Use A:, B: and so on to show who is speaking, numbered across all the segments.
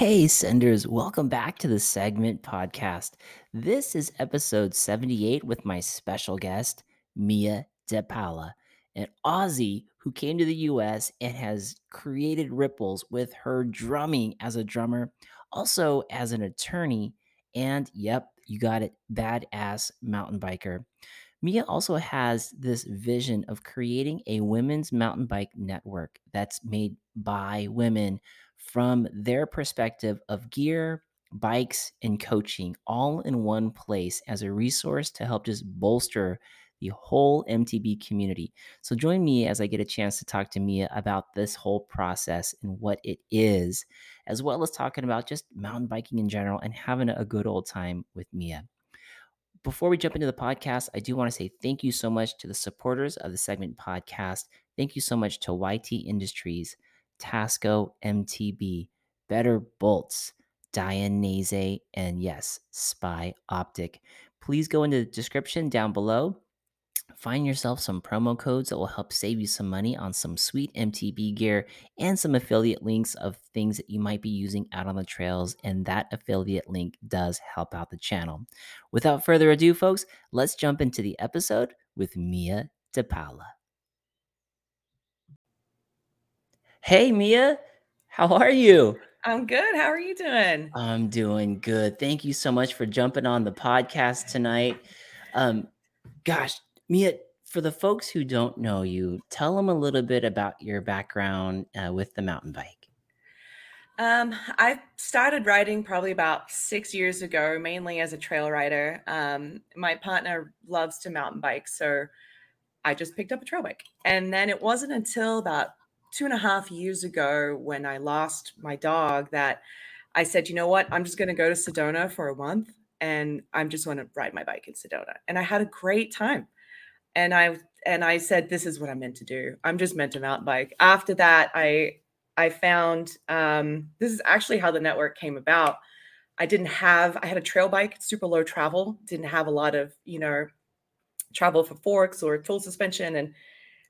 A: Hey, senders, welcome back to the segment podcast. This is episode 78 with my special guest, Mia De Paula, an Aussie who came to the US and has created ripples with her drumming as a drummer, also as an attorney, and yep, you got it, badass mountain biker. Mia also has this vision of creating a women's mountain bike network that's made by women from their perspective of gear, bikes, and coaching all in one place as a resource to help just bolster the whole MTB community. So join me as I get a chance to talk to Mia about this whole process and what it is, as well as talking about just mountain biking in general and having a good old time with Mia. Before we jump into the podcast, I do want to say thank you so much to the supporters of the segment podcast. Thank you so much to YT Industries, Tasco MTB, Better Bolts, Dainese, and yes, Spy Optic. Please go into the description down below. Find yourself some promo codes that will help save you some money on some sweet MTB gear and some affiliate links of things that you might be using out on the trails. And that affiliate link does help out the channel. Without further ado, folks, let's jump into the episode with Mia De Paula. Hey, Mia, how are you?
B: I'm good. How are you doing?
A: I'm doing good. Thank you so much for jumping on the podcast tonight. Um, gosh, Mia, for the folks who don't know you, tell them a little bit about your background uh, with the mountain bike.
B: Um, I started riding probably about six years ago, mainly as a trail rider. Um, my partner loves to mountain bike, so I just picked up a trail bike. And then it wasn't until about two and a half years ago when I lost my dog that I said, you know what? I'm just going to go to Sedona for a month and I'm just going to ride my bike in Sedona. And I had a great time. And I and I said, this is what I'm meant to do. I'm just meant to mountain bike. After that, I I found um, this is actually how the network came about. I didn't have I had a trail bike, super low travel, didn't have a lot of you know travel for forks or full suspension, and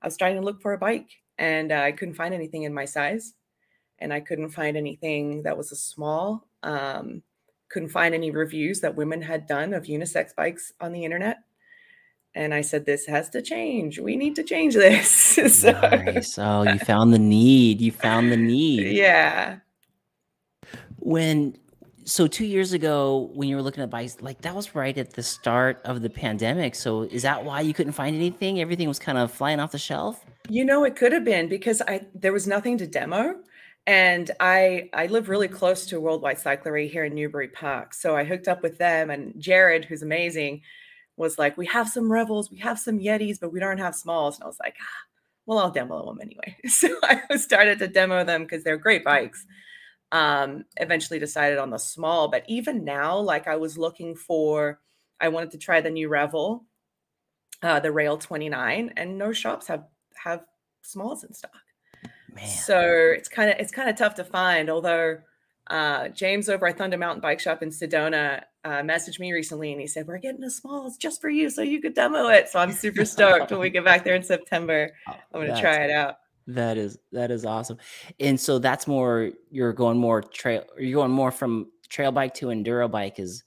B: I was trying to look for a bike and uh, I couldn't find anything in my size, and I couldn't find anything that was a small. Um, couldn't find any reviews that women had done of unisex bikes on the internet. And I said, "This has to change. We need to change this."
A: so, nice. Oh, you found the need. You found the need.
B: Yeah.
A: When so two years ago when you were looking at bikes like that was right at the start of the pandemic so is that why you couldn't find anything everything was kind of flying off the shelf
B: you know, it could have been because I there was nothing to demo. And I I live really close to Worldwide Cyclery here in Newbury Park. So I hooked up with them and Jared, who's amazing, was like, We have some Revels, we have some Yetis, but we don't have smalls. And I was like, ah, well, I'll demo them anyway. So I started to demo them because they're great bikes. Um, eventually decided on the small, but even now, like I was looking for, I wanted to try the new Revel, uh, the Rail 29, and no shops have have smalls in stock. Man. So it's kind of it's kind of tough to find. Although uh, James over at Thunder Mountain Bike Shop in Sedona uh, messaged me recently and he said, We're getting a smalls just for you so you could demo it. So I'm super stoked when we get back there in September. Oh, I'm gonna try it out.
A: That is that is awesome. And so that's more you're going more trail you're going more from trail bike to enduro bike is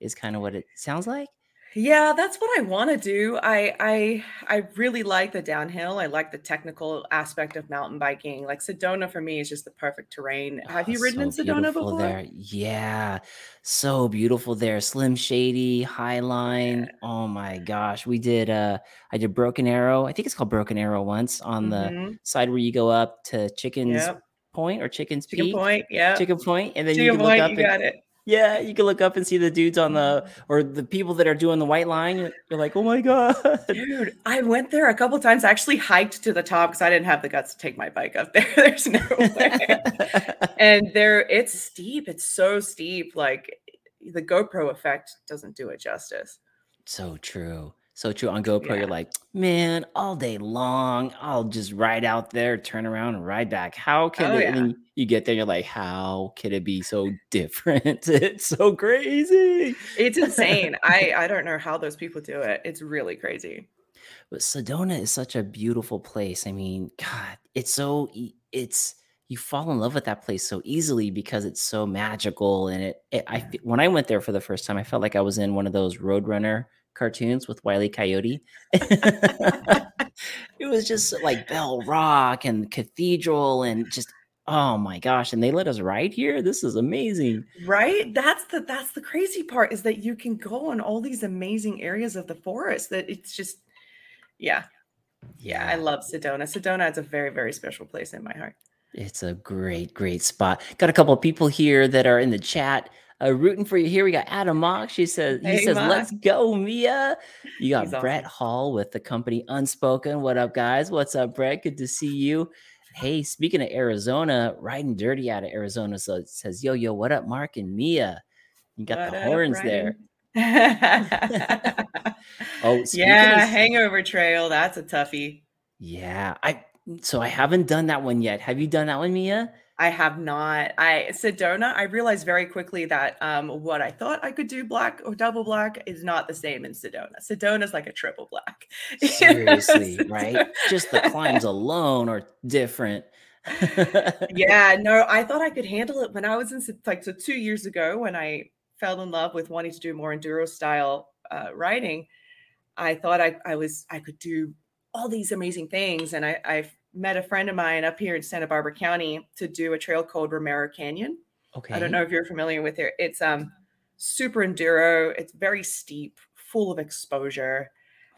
A: is kind of what it sounds like.
B: Yeah, that's what I want to do. I I I really like the downhill. I like the technical aspect of mountain biking. Like Sedona for me is just the perfect terrain. Have
A: Oh,
B: you ridden in Sedona before?
A: there. Yeah, so beautiful there. Slim Shady, Highline.
B: Yeah.
A: Oh my gosh. We did uh I did Broken Arrow. I think it's called Broken Arrow once on the
B: Mhm.
A: side where you go up to Chickens
B: Yep.
A: Point or Chickens
B: Chicken
A: Peak.
B: Point. yeah.
A: Chicken Point, and then you
B: Chicken
A: can look
B: Point.
A: up
B: You
A: and
B: got it.
A: Yeah, you can look up and see the dudes on the or the people that are doing the white line. You're, like, oh my god.
B: Dude, I went there a couple times. I actually hiked to the top because I didn't have the guts to take my bike up there. There's no way. and there, it's steep. It's so steep. Like the GoPro effect doesn't do it justice.
A: so true. So true. On GoPro,
B: Yeah.
A: you're like, man, all day long, I'll just ride out there, turn around, and ride back. How can
B: Oh,
A: it?
B: yeah.
A: You get there, you're like, how can it be so different? It's so crazy.
B: It's insane. I I don't know how those people do it. It's really crazy.
A: But Sedona is such a beautiful place. I mean, God, it's so it's you fall in love with that place so easily because it's so magical. And it, it I when I went there for the first time, I felt like I was in one of those Roadrunner cartoons with Wile E. Coyote. it was just like Bell Rock and Cathedral and just oh my gosh! And they let us ride here. This is amazing.
B: Right? That's the that's the crazy part is that you can go in all these amazing areas of the forest that it's just yeah. Yeah, I love Sedona. Sedona is a very, very special place in my heart.
A: It's a great, great spot. Got a couple of people here that are in the chat uh, rooting for you. Here we got Adam Mock. She says, he
B: Hey,
A: says, let's go, Mia. You got
B: He's
A: Brett
B: awesome.
A: Hall with the company Unspoken. What up, guys? What's up, Brett? Good to see you. Hey, speaking of Arizona, riding dirty out of Arizona. So it says, yo, yo, what up, Mark and Mia? You got
B: What
A: the
B: up,
A: horns there. Oh,
B: yeah,
A: of-
B: Hangover Trail. That's a toughie.
A: Yeah, I so I haven't done that one yet. Have you done that one, Mia?
B: I have not. I Sedona. I realized very quickly that um, what I thought I could do black or double black is not the same in Sedona. Sedona is like a triple black.
A: Seriously, right? Just the climbs alone are different.
B: yeah, no, I thought I could handle it when I was in like so two years ago when I fell in love with wanting to do more enduro style uh, riding. I thought I, I was I could do all these amazing things, and I, I've met a friend of mine up here in Santa Barbara County to do a trail called Romero Canyon.
A: Okay.
B: I don't know if you're familiar with it. It's um super enduro. It's very steep, full of exposure.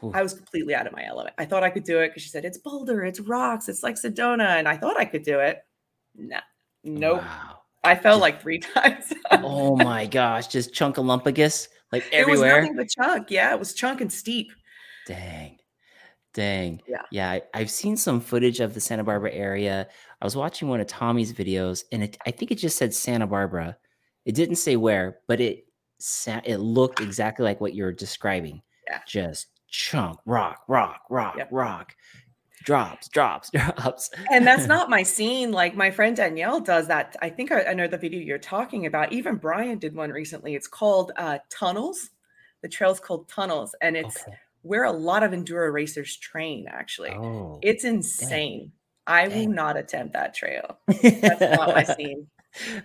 A: Ooh.
B: I was completely out of my element. I thought I could do it because she said it's boulder, it's rocks, it's like Sedona, and I thought I could do it. Nah, nope.
A: Wow.
B: I fell like three times.
A: Oh my gosh, just chunkalumpagus like everywhere.
B: It was
A: everywhere.
B: nothing but chunk. Yeah, it was chunk and steep.
A: Dang. Dang.
B: Yeah.
A: Yeah. I, I've seen some footage of the Santa Barbara area. I was watching one of Tommy's videos and it, I think it just said Santa Barbara. It didn't say where, but it it looked exactly like what you're describing.
B: Yeah.
A: Just chunk, rock, rock, rock,
B: Yep.
A: rock, drops, drops, drops.
B: And that's not my scene. Like my friend Danielle does that. I think I, I know the video you're talking about. Even Brian did one recently. It's called uh, Tunnels. The trail's called Tunnels, and it's
A: okay.
B: Where a lot of enduro racers train. Actually,
A: Oh.
B: it's insane. I will not attempt that trail. That's not my scene.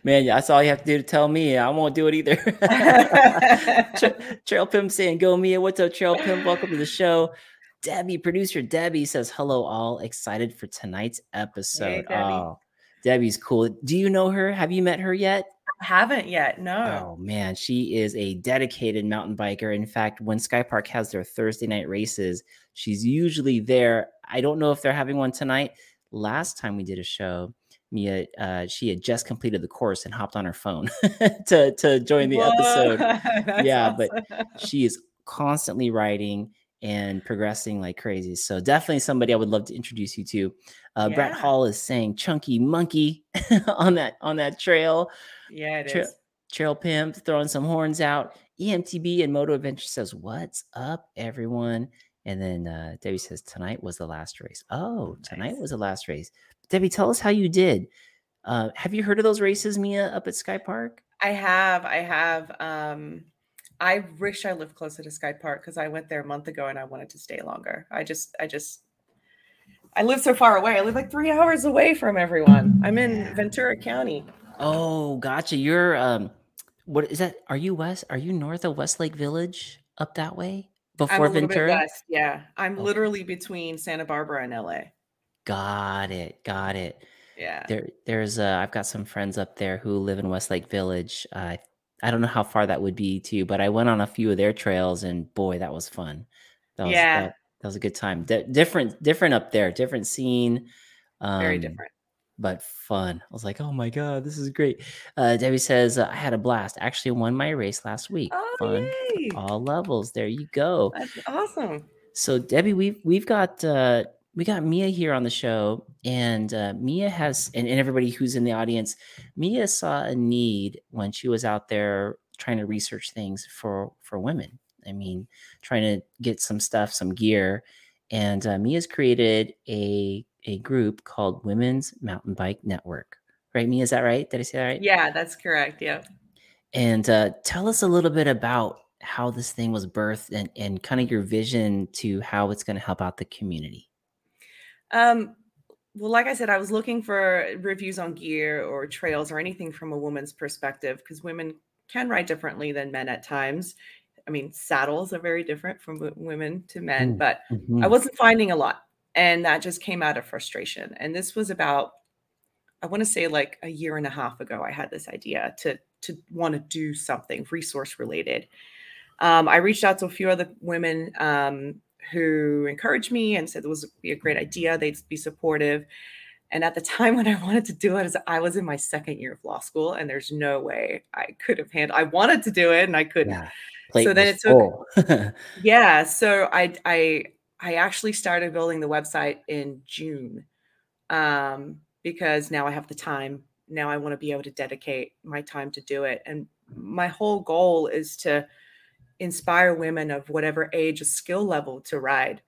A: Man, yeah, that's all you have to do to tell me. I won't do it either. Tra- Trail Pimp saying, Go Mia. What's up, Trail Pimp? Welcome to the show. Debbie, producer Debbie says, Hello, all. Excited for tonight's episode.
B: Debbie.
A: Oh, Debbie's cool. Do you know her? Have you met her yet?
B: Haven't yet. No.
A: Oh man, she is a dedicated mountain biker. In fact, when Sky Park has their Thursday night races, she's usually there. I don't know if they're having one tonight. Last time we did a show, Mia, uh, she had just completed the course and hopped on her phone to to join the
B: Whoa,
A: episode. Yeah, but. She is constantly writing and progressing like crazy. So definitely somebody I would love to introduce you to. Uh, Brett Hall is saying "chunky monkey" on that on that trail.
B: yeah, it
A: Tra-
B: is.
A: Trail Pimp throwing some horns out. EMTB and Moto Adventure says, What's up, everyone? And then uh, Debbie says, Tonight was the last race. Oh, tonight
B: Nice.
A: was the last race. Debbie, tell us how you did. Uh, have you heard of those races, Mia, up at Sky Park?
B: I have. I have. Um, I wish I lived closer to Sky Park because I went there a month ago and I wanted to stay longer. I just, I just, I live so far away. I live like three hours away from everyone. I'm in. Ventura County.
A: Oh, gotcha. You're um what is that? Are you west? Are you north of Westlake Village? up that way before
B: a little bit
A: Ventura?
B: west. Yeah. I'm
A: Okay.
B: literally between Santa Barbara and LA.
A: Got it. Got it.
B: Yeah.
A: There, there's uh, I've got some friends up there who live in Westlake Village. Uh, I don't know how far that would be too, but I went on a few of their trails, and boy, that was fun. That was
B: Yeah.
A: that, that was a good time. Di- different, different up there, different scene. Um,
B: Very different.
A: but fun. I was like, oh my god, this is great. Uh, Debbie says I had a blast. Actually, won my race last week.
B: Oh,
A: fun,
B: yay.
A: all levels. There you go.
B: That's awesome.
A: So Debbie, we've we've got uh, we got Mia here on the show, and uh, Mia has, and, and everybody who's in the audience, Mia saw a need when she was out there trying to research things for for women. I mean, trying to get some stuff, some gear, and uh, Mia's created a a group called Women's Mountain Bike Network. Right, Mia? Is that right? Did I say that right?
B: Yeah, that's correct. Yeah.
A: And uh, tell us a little bit about how this thing was birthed and, and kind of your vision to how it's going to help out the community.
B: Um, well, like I said, I was looking for reviews on gear or trails or anything from a woman's perspective because women can ride differently than men at times. I mean, saddles are very different from w- women to men,
A: Mm,
B: but I
A: Mhm.
B: wasn't finding a lot. And that just came out of frustration. And this was about, I want to say like a year and a half ago, I had this idea to to want to do something resource related. Um, I reached out to a few other women um, who encouraged me and said it was be a great idea. They'd be supportive. And at the time when I wanted to do it, is I was in my second year of law school, and there's no way I could have handled. I wanted to do it, and I couldn't.
A: Yeah.
B: So then it took- Yeah, so I I I actually started building the website in June um, because now I have the time. Now I want to be able to dedicate my time to do it, and my whole goal is to inspire women of whatever age, or skill level to ride.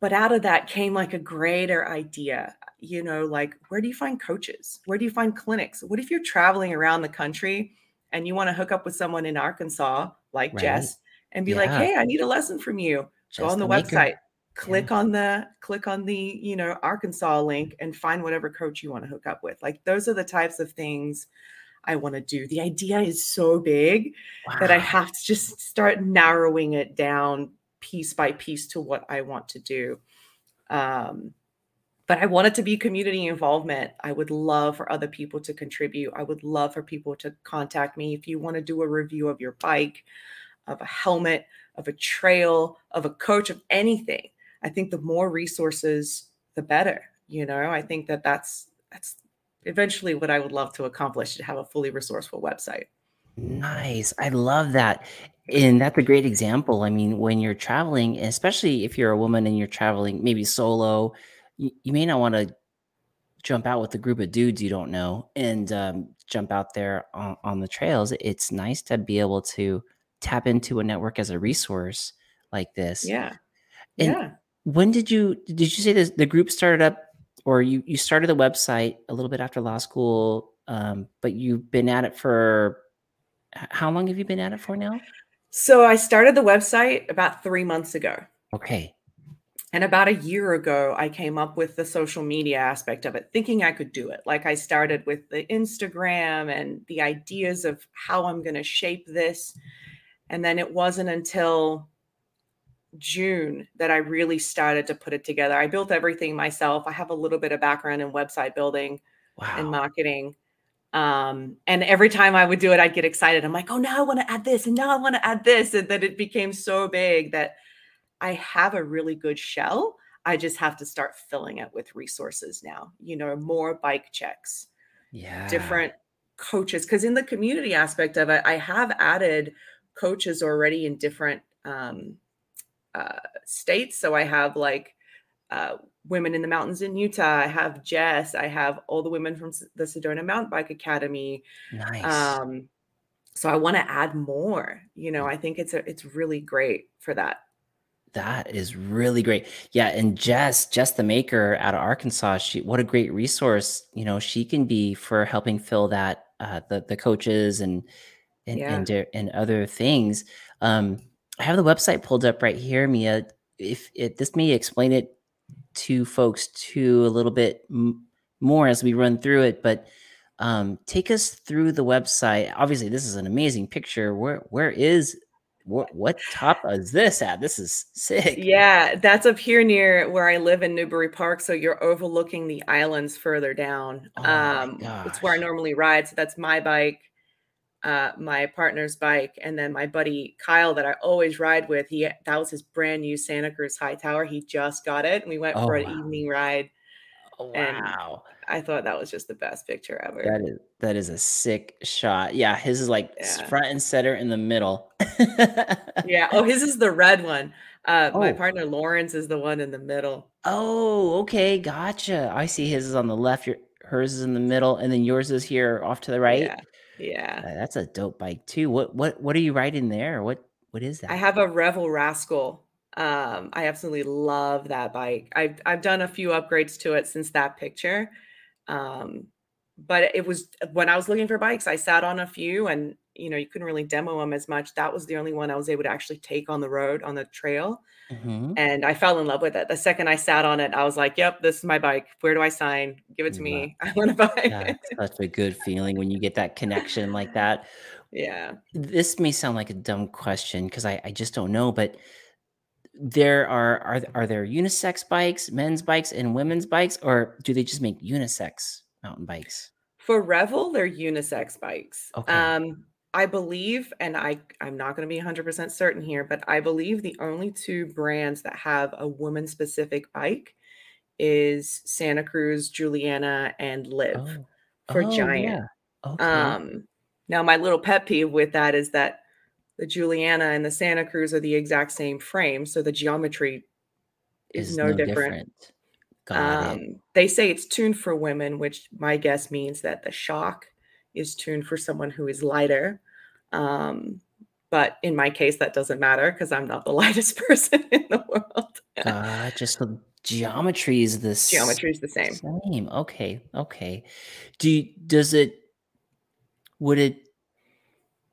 B: But out of that came like a greater idea, you know, like where do you find coaches? Where do you find clinics? What if you're traveling around the country and you want to hook up with someone in Arkansas, like
A: Right.
B: Jess, and be like, hey, I need a lesson from you. Go
A: Jess
B: on the, website, click on the click on the, you know, Arkansas link and find whatever coach you want to hook up with. Like those are the types of things I want to do. The idea is so big that I have to just start narrowing it down piece by piece to what I want to do. Um, but I want it to be community involvement. I would love for other people to contribute. I would love for people to contact me if you want to do a review of your bike, of a helmet, of a trail, of a coach, of anything. I think the more resources, the better. You know, I think that that's that's eventually what I would love to accomplish is to have a fully resourceful website.
A: Nice. I love that. And that's a great example. I mean, when you're traveling, especially if you're a woman and you're traveling maybe solo, you, you may not want to jump out with a group of dudes you don't know and um, jump out there on, on the trails. It's nice to be able to tap into a network as a resource like this.
B: Yeah.
A: And
B: yeah.
A: when did you did you say this the group started up or you you started the website a little bit after law school um, but you've been at it for how long have you been at it for now
B: So I started the website about three months ago.
A: okay
B: And about a year ago, I came up with the social media aspect of it, thinking I could do it. Like I started with the Instagram and the ideas of how I'm going to shape this. And then it wasn't until June that I really started to put it together. I built everything myself. I have a little bit of background in website building
A: wow
B: and marketing. Um, and every time I would do it, I'd get excited. I'm like, oh, now I want to add this, and now I want to add this. And then it became so big that I have a really good shell. I just have to start filling it with resources now, you know, more bike checks,
A: yeah
B: different coaches. Because in the community aspect of it, I have added coaches already in different um, uh, states. So I have like uh, women in the mountains in Utah. I have Jess. I have all the women from the Sedona Mountain Bike Academy.
A: nice
B: Um, so I want to add more. You know, I think it's a it's really great for that.
A: that is really great yeah and jess jess the maker out of arkansas she what a great resource you know she can be for helping fill that uh the, the coaches and and
B: Yeah.
A: and, and other things um i have the website pulled up right here mia if it this may explain it to folks too a little bit m- more as we run through it but um take us through the website obviously this is an amazing picture where where is what what top is this at? This is sick.
B: Yeah, that's up here near where I live in Newbury Park. So you're overlooking the islands further down.
A: Oh
B: um, it's where I normally ride. So that's my bike, uh, my partner's bike, and then my buddy Kyle that I always ride with. He that was his brand new Santa Cruz Hightower. He just got it, and we went
A: Oh
B: for an
A: wow.
B: evening ride.
A: Oh,
B: And
A: wow.
B: I thought that was just the best picture ever.
A: That is that is a sick shot. Yeah, his is like
B: Yeah.
A: front and center in the middle.
B: Yeah. Oh, his is the red one. Uh, my
A: Oh.
B: partner Lawrence is the one in the middle.
A: Oh, okay, gotcha. I see his is on the left, your hers is in the middle, and then yours is here off to the right.
B: Yeah. Yeah.
A: Uh, That's a dope bike too. What what what are you riding there? What what is that?
B: I have a Revel Rascal. Um, I absolutely love that bike. I've I've done a few upgrades to it since that picture. Um, but it was when I was looking for bikes, I sat on a few and you know, you couldn't really demo them as much. That was the only one I was able to actually take on the road on the trail.
A: Mhm.
B: And I fell in love with it. The second I sat on it, I was like, yep, this is my bike. Where do I sign? Give it to
A: Love
B: me. I want to buy it.
A: That's a good feeling when you get that connection like that.
B: Yeah.
A: This may sound like a dumb question because I, I just don't know, but there are are are there unisex bikes, men's bikes, and women's bikes, or do they just make unisex mountain bikes?
B: For Revel, they're unisex bikes.
A: Okay.
B: Um, I believe, and I I'm not going to be 100% certain here, but I believe the only two brands that have a woman specific bike is Santa Cruz, Juliana, and Liv
A: Oh,
B: for
A: oh
B: Giant.
A: yeah. Okay.
B: Um, now my little pet peeve with that is that the Juliana and the Santa Cruz are the exact same frame, so the geometry is, no, different.
A: Got it.
B: Um, they say it's tuned for women, which my guess means that the shock is tuned for someone who is lighter. Um, but in my case, that doesn't matter because I'm not the lightest person in the world.
A: Gotcha. So geometry is the
B: Geometry is the same.
A: Same. Okay. Okay. Do you, does it would it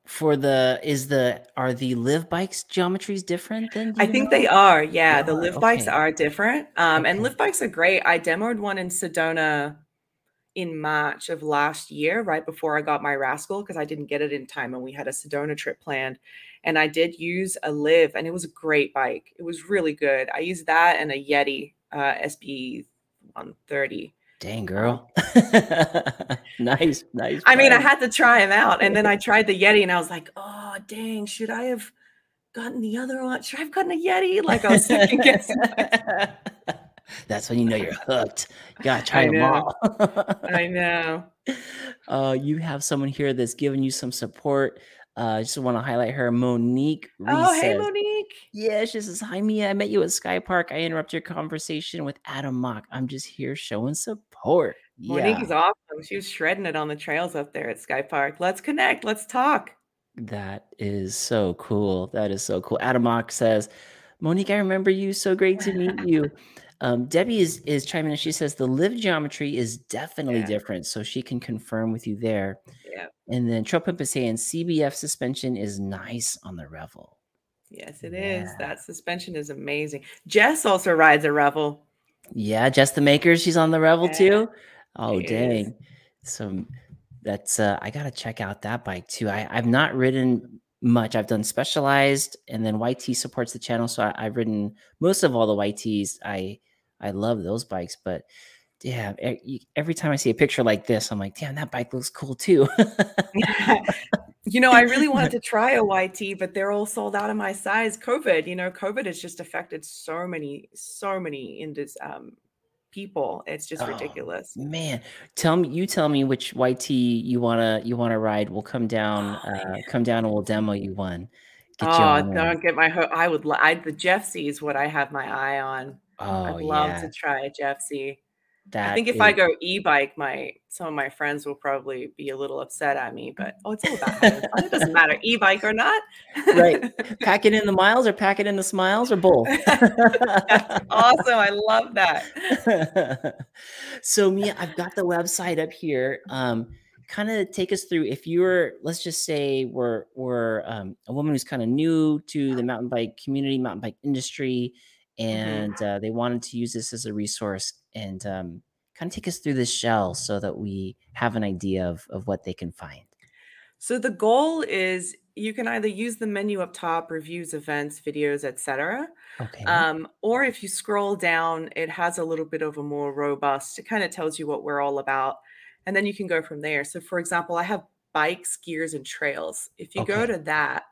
A: for the is the are the Liv bikes geometries different then? do
B: I think
A: know?
B: they are. Yeah, the Liv bikes are different. Um, and Liv bikes are great. I demoed one in Sedona in March of last year, right before I got my Rascal, because I didn't get it in time and we had a Sedona trip planned. And I did use a Liv, and it was a great bike. It was really good. I used that and a Yeti uh, SB 130.
A: Dang girl. nice, nice.
B: I mean, I had to try them out, and then I tried the Yeti, and I was like, "Oh, dang! Should I have gotten the other one? Should I have gotten a Yeti?" Like I was second guessing.
A: That's when you know you're hooked. You gotta try
B: I
A: them all.
B: I know.
A: uh, you have someone here that's giving you some support. Uh, I just want to highlight her, Monique. Reese
B: Oh, hey, Monique.
A: Yeah, she says, Hi, Mia. I met you at Sky Park. I interrupt your conversation with Adam Mock. I'm just here showing support.
B: Monique
A: Yeah,
B: is awesome. She was shredding it on the trails up there at Sky Park. Let's connect. Let's talk.
A: that is so cool. That is so cool. Adam Mock says, Monique, I remember you. So great to meet you. Um, Debbie is, is chiming in. She says, The Liv geometry is definitely
B: Yeah.
A: different. So she can confirm with you there.
B: Yeah.
A: And then Trail Pimp is saying, CBF suspension is nice on the Revel.
B: Yes, it is.
A: Yeah.
B: That suspension is amazing. Jess also rides a Revel.
A: Yeah, Jess the Maker, she's on the Revel
B: Yeah,
A: too. Oh
B: is.
A: dang. So that's uh I gotta check out that bike too. I, I've not ridden much. I've done specialized and then YT supports the channel. So I, I've ridden most of all the YTs. I I love those bikes, but yeah, every time I see a picture like this, I'm like, damn, that bike looks cool too.
B: you know, I really wanted to try a YT, but they're all sold out of my size. COVID, you know, COVID has just affected so many, so many in this um people. It's just
A: Oh,
B: ridiculous.
A: Man, tell me you tell me which YT you wanna you wanna ride. We'll come down,
B: Oh,
A: uh come down and we'll demo you one. Get
B: Oh,
A: on
B: don't get my hook. I would, li- I, the Jeffsy is what I have my eye on.
A: Oh
B: I'd love
A: yeah,
B: to try a Jeffsy. I
A: that
B: think if
A: is
B: I go e-bike, my some of my friends will probably be a little upset at me, but oh, it's all about having fun. It doesn't matter e-bike or not.
A: right. Pack it in the miles or pack it in the smiles or both.
B: That's awesome. I love that.
A: so Mia, I've got the website up here. Um, kind of take us through if you're let's just say we're we're um, a woman who's kind of new to the mountain bike community, mountain bike industry, and uh, they wanted to use this as a resource and um, kind of take us through this shell so that we have an idea of, of what they can find.
B: So the goal is you can either use the menu up top, reviews, events, videos, etc.
A: Okay.
B: Um, or if you scroll down, it has a little bit of a more robust, it kind of tells you what we're all about. And then you can go from there. So, for example, I have bikes, gears, and trails. If you go to that,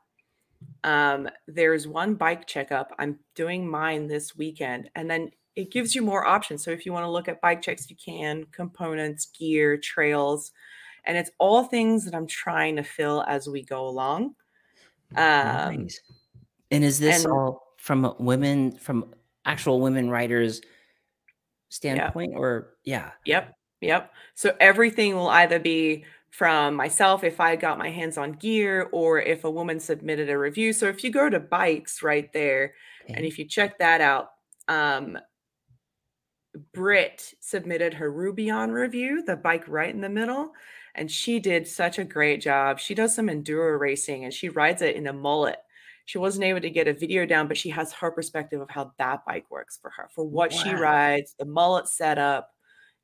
B: um, there's one bike checkup. I'm doing mine this weekend, and then it gives you more options. So if you want to look at bike checks, you can, components, gear, trails, and it's all things that I'm trying to fill as we go along. Um,
A: Nice. And is this
B: and
A: all from women from actual women writers
B: yeah,
A: standpoint or yeah.
B: yep, yep. So everything will either be from myself if I got my hands on gear or if a woman submitted a review. So if you go to bikes right there, and if you check that out, um, Brit submitted her Rubion review, the bike right in the middle, and she did such a great job. She does some enduro racing and she rides it in a mullet. She wasn't able to get a video down, but she has her perspective of how that bike works for her, for what she rides, the mullet setup,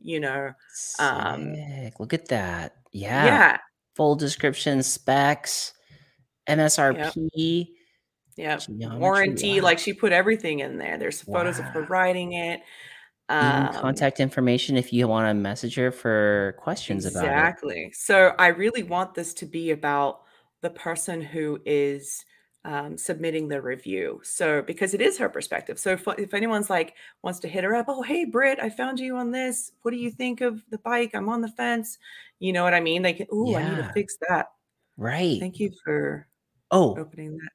B: you know. Um,
A: Sick. Look at that. Yeah.
B: yeah,
A: Full description, specs, MSRP,
B: yep.
A: geometry.
B: Warranty,
A: Wow.
B: like she put everything in there. There's photos of her
A: Wow.
B: riding it. Um,
A: contact information if you want to message her for questions about it.
B: Exactly. So I really want this to be about the person who is um, submitting the review. So because it is her perspective. So if, if anyone's like wants to hit her up, oh hey Britt, I found you on this. What do you think of the bike? I'm on the fence. You know what I mean? Like. Oh, I need to fix that.
A: Right.
B: Thank you for
A: Oh,
B: opening that.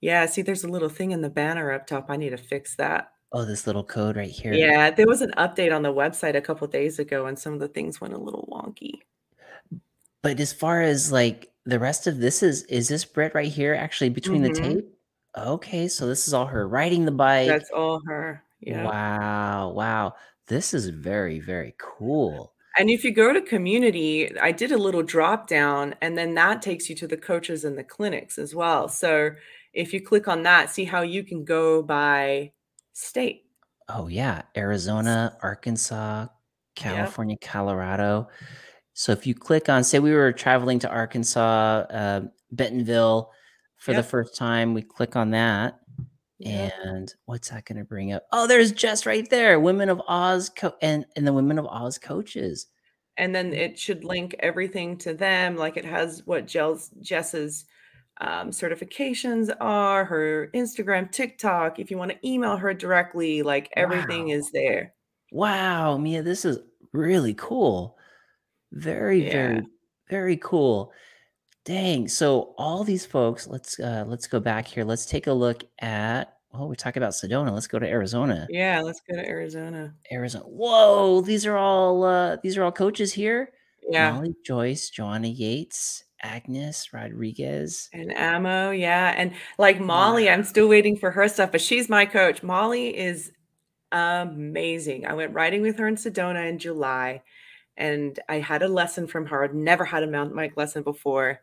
B: Yeah. See, there's a little thing in the banner up top. I need to fix that.
A: oh, this little code right here.
B: Yeah, there was an update on the website a couple days ago, and some of the things went a little wonky.
A: But as far as like the rest of this is is this Brett right here actually between the
B: hmm
A: tape? Okay, so this is all her riding the bike.
B: That's all her. Yeah.
A: Wow, wow. This is very, very cool.
B: And if you go to community, I did a little drop down, and then that takes you to the coaches and the clinics as well. So if you click on that, see how you can go by state.
A: Oh yeah, Arizona, Arkansas,
B: Yep.
A: California, Colorado. So if you click on, say we were traveling to Arkansas, uh, Bentonville for the first time, we click on that.
B: Yep.
A: And what's that going to bring up? Oh, there's Jess right there. Women of Oz co- and and the Women of Oz coaches.
B: And then it should link everything to them. Like it has what Jell's, Jess's um, certifications are, her Instagram, TikTok. If you want to email her directly, like everything
A: Wow.
B: is there.
A: Wow, Mia, this is really cool. Very,
B: Yeah.
A: very, very cool. Dang. So all these folks, let's uh let's go back here. Let's take a look at oh, we talk about Sedona. Let's go to Arizona.
B: Yeah. Let's go to Arizona.
A: Arizona. Whoa, these are all uh these are all coaches here.
B: Yeah.
A: Molly Joyce, Joanna Yates, Agnes Rodriguez.
B: And ammo, yeah. And like Molly, I'm still waiting for her stuff, but she's my coach. Molly is amazing. I went riding with her in Sedona in July and I had a lesson from her. I'd never had a mountain bike lesson before.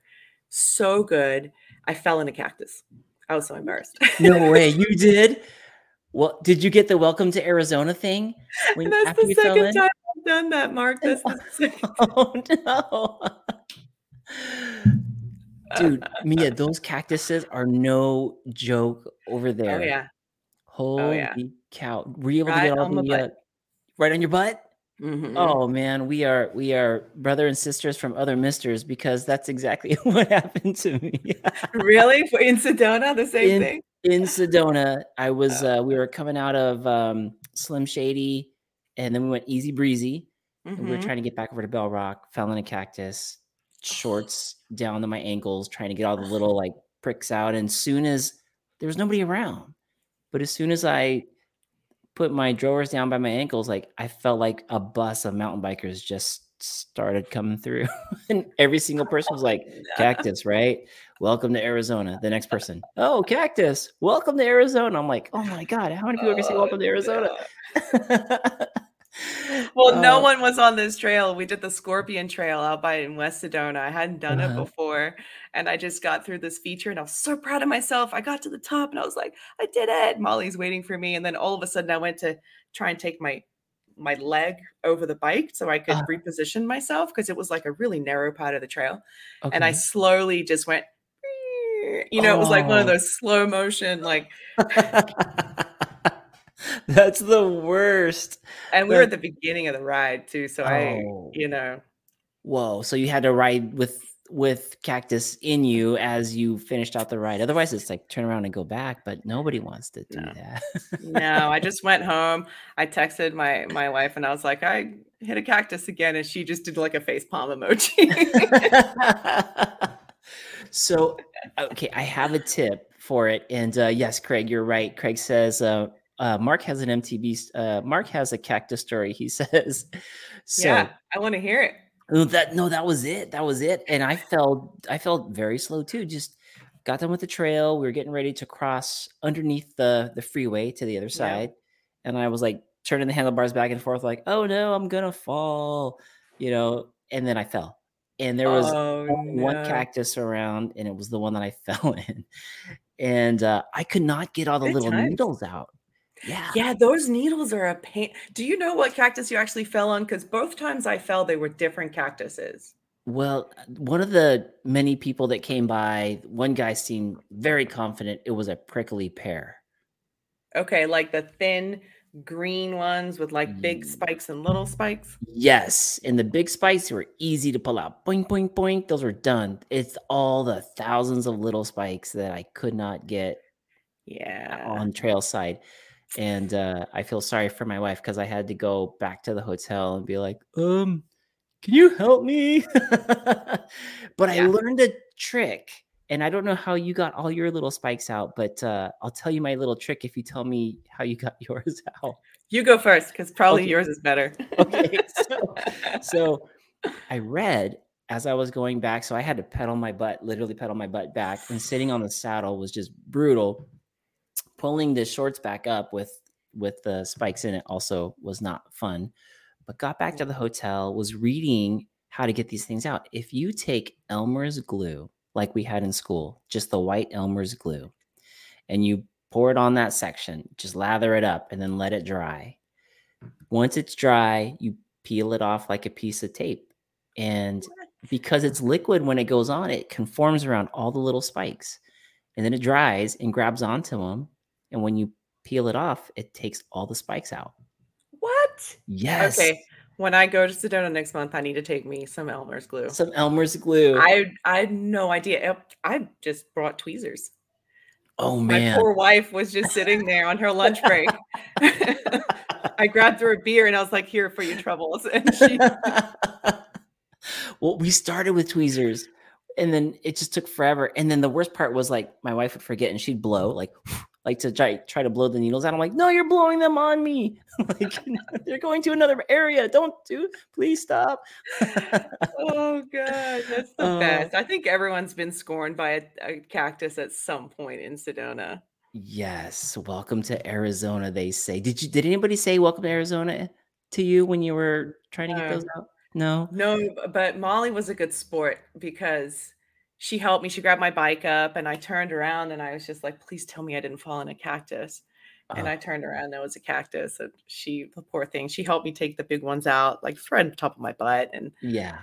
B: So good. I fell in a cactus. I was so embarrassed.
A: No way, you did? Well, did you get the welcome to Arizona thing when
B: that's the second time I've done that, Mark. That's the second
A: Oh no. Dude, Mia, those cactuses are no joke over there.
B: Oh yeah.
A: Holy
B: yeah.
A: cow. Were you able to get all the
B: butt.
A: uh, right on your butt?
B: Mhm.
A: Oh man, we are we are brother and sisters from other misters because that's exactly what happened to me.
B: Really? In Sedona, the same
A: in
B: thing?
A: in Sedona, I was uh, we were coming out of um, Slim Shady, and then we went easy breezy, and we were
B: Mhm.
A: trying to get back over to Bell Rock. Fell in a cactus, shorts down to my ankles, trying to get all the little like pricks out. And as soon as there was nobody around, but as soon as I put my drawers down by my ankles, like I felt like a bus of mountain bikers just started coming through, and every single person was like, "Cactus, right? Welcome to Arizona." The next person, "Oh, cactus, welcome to Arizona." I'm like, "Oh my god, how many people are gonna say
B: Oh,
A: welcome to Arizona?"
B: Well, no
A: Uh,
B: one was on this trail. We did the Scorpion Trail out by in West Sedona. I hadn't done it
A: Uh-huh.
B: before, and I just got through this feature, and I was so proud of myself. I got to the top, and I was like, "I did it!" Molly's waiting for me, and then all of a sudden, I went to try and take my my leg over the bike so I could
A: Uh.
B: reposition myself because it was like a really narrow part of the trail, and I slowly just went you know, it was like one of
A: Oh.
B: those slow motion, like,
A: That's the worst.
B: and we were at the beginning of the ride too. So I,
A: Oh.
B: you know,
A: Whoa, so you had to ride with with cactus in you as you finished out the ride. Otherwise, it's like turn around and go back, but nobody wants to do
B: no,
A: that.
B: no, I just went home. I texted my my wife and I was like, I hit a cactus again, and she just did like a face palm emoji.
A: So, okay, I have a tip for it. And uh, yes, Craig, you're right. Craig says uh, uh, Mark has an MTB. Uh, Mark has a cactus story. He says, so
B: yeah, I want to hear it.
A: oh, that no, that was it. That was it. And I felt I felt very slow too. Just got done with the trail. We were getting ready to cross underneath the the freeway to the other side, and I was like turning the handlebars back and forth, like, oh no, I'm gonna fall, you know. And then I fell, and there was
B: Oh
A: only one
B: no.
A: cactus around, and it was the one that I fell in, and uh, I could not get all the
B: Good
A: little
B: times.
A: needles out. Yeah,
B: Yeah, those needles are a pain. Do you know what cactus you actually fell on? Because both times I fell, they were different cactuses.
A: Well, one of the many people that came by, one guy seemed very confident it was a prickly pear.
B: Okay, like the thin green ones with like big spikes and little spikes.
A: Yes, and the big spikes were easy to pull out. Boink, boink, boink. Those were done. It's all the thousands of little spikes that I could not get
B: Yeah.
A: on trail side. And uh, I feel sorry for my wife because I had to go back to the hotel and be like, um, can you help me? but I learned a trick. And I don't know how you got all your little spikes out, but uh, I'll tell you my little trick if you tell me how you got yours out.
B: You go first because probably
A: Okay.
B: yours is better.
A: Okay. So, so I read as I was going back. So I had to pedal my butt, literally pedal my butt back, and sitting on the saddle was just brutal. Pulling the shorts back up with with the spikes in it also was not fun. But got back to the hotel, was reading how to get these things out. If you take Elmer's glue, like we had in school, just the white Elmer's glue, and you pour it on that section, just lather it up and then let it dry. Once it's dry, you peel it off like a piece of tape. And because it's liquid when it goes on, it conforms around all the little spikes. And then it dries and grabs onto them. And when you peel it off, it takes all the spikes out.
B: what?
A: Yes.
B: Okay. When I go to Sedona next month, I need to take me some Elmer's glue.
A: Some Elmer's glue.
B: I I had no idea. I just brought tweezers.
A: oh man.
B: My poor wife was just sitting there on her lunch break. I grabbed her a beer and I was like, "Here for your troubles." And she,
A: well, we started with tweezers and then it just took forever. And then the worst part was like my wife would forget and she'd blow like like to try try to blow the needles out. I'm like, no, you're blowing them on me. like they're going to another area. Don't do please stop.
B: oh god, that's the
A: Oh.
B: best. I think everyone's been scorned by a, a cactus at some point in Sedona.
A: yes. Welcome to Arizona, they say. Did you did anybody say welcome to Arizona eh, to you when you were trying to get
B: No.
A: those out? No.
B: No, but Molly was a good sport because she helped me. She grabbed my bike up and I turned around and I was just like, please tell me I didn't fall in a cactus. And
A: Oh,
B: I turned around, there was a cactus. And she, the poor thing, she helped me take the big ones out, like right on top of my butt. And
A: yeah.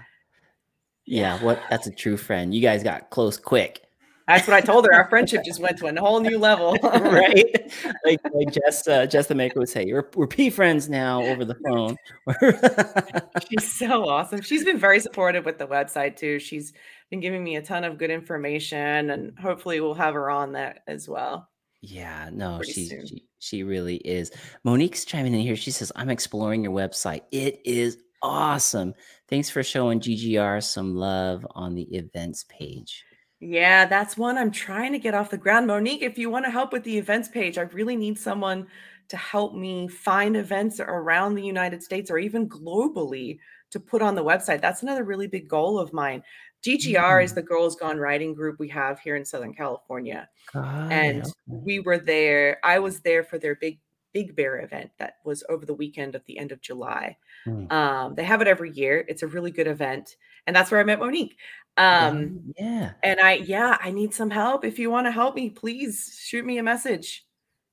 A: Yeah, what that's a true friend. You guys got close quick.
B: That's what I told her. Our friendship just went to a whole new level.
A: right? Like like Jess uh, Jess the Maker would say, we're we're P friends now over the phone.
B: She's so awesome. She's been very supportive with the website too. She's been giving me a ton of good information and hopefully we'll have her on that as well.
A: yeah, no, she, she she really is. Monique's chiming in here. She says, I'm exploring your website. It is awesome. Thanks for showing GGR some love on the events page.
B: Yeah, that's one I'm trying to get off the ground. Monique, if you want to help with the events page, I really need someone to help me find events around the United States or even globally to put on the website. That's another really big goal of mine. GGR is
A: Mm.
B: the Girls Gone Riding group we have here in Southern California.
A: Got
B: and
A: okay.
B: we were there. I was there for their big Big Bear event that was over the weekend at the end of July.
A: Mm.
B: Um, they have it every year. It's a really good event, and that's where I met Monique. Um,
A: yeah.
B: and I, yeah, I need some help. If you want to help me, please shoot me a message.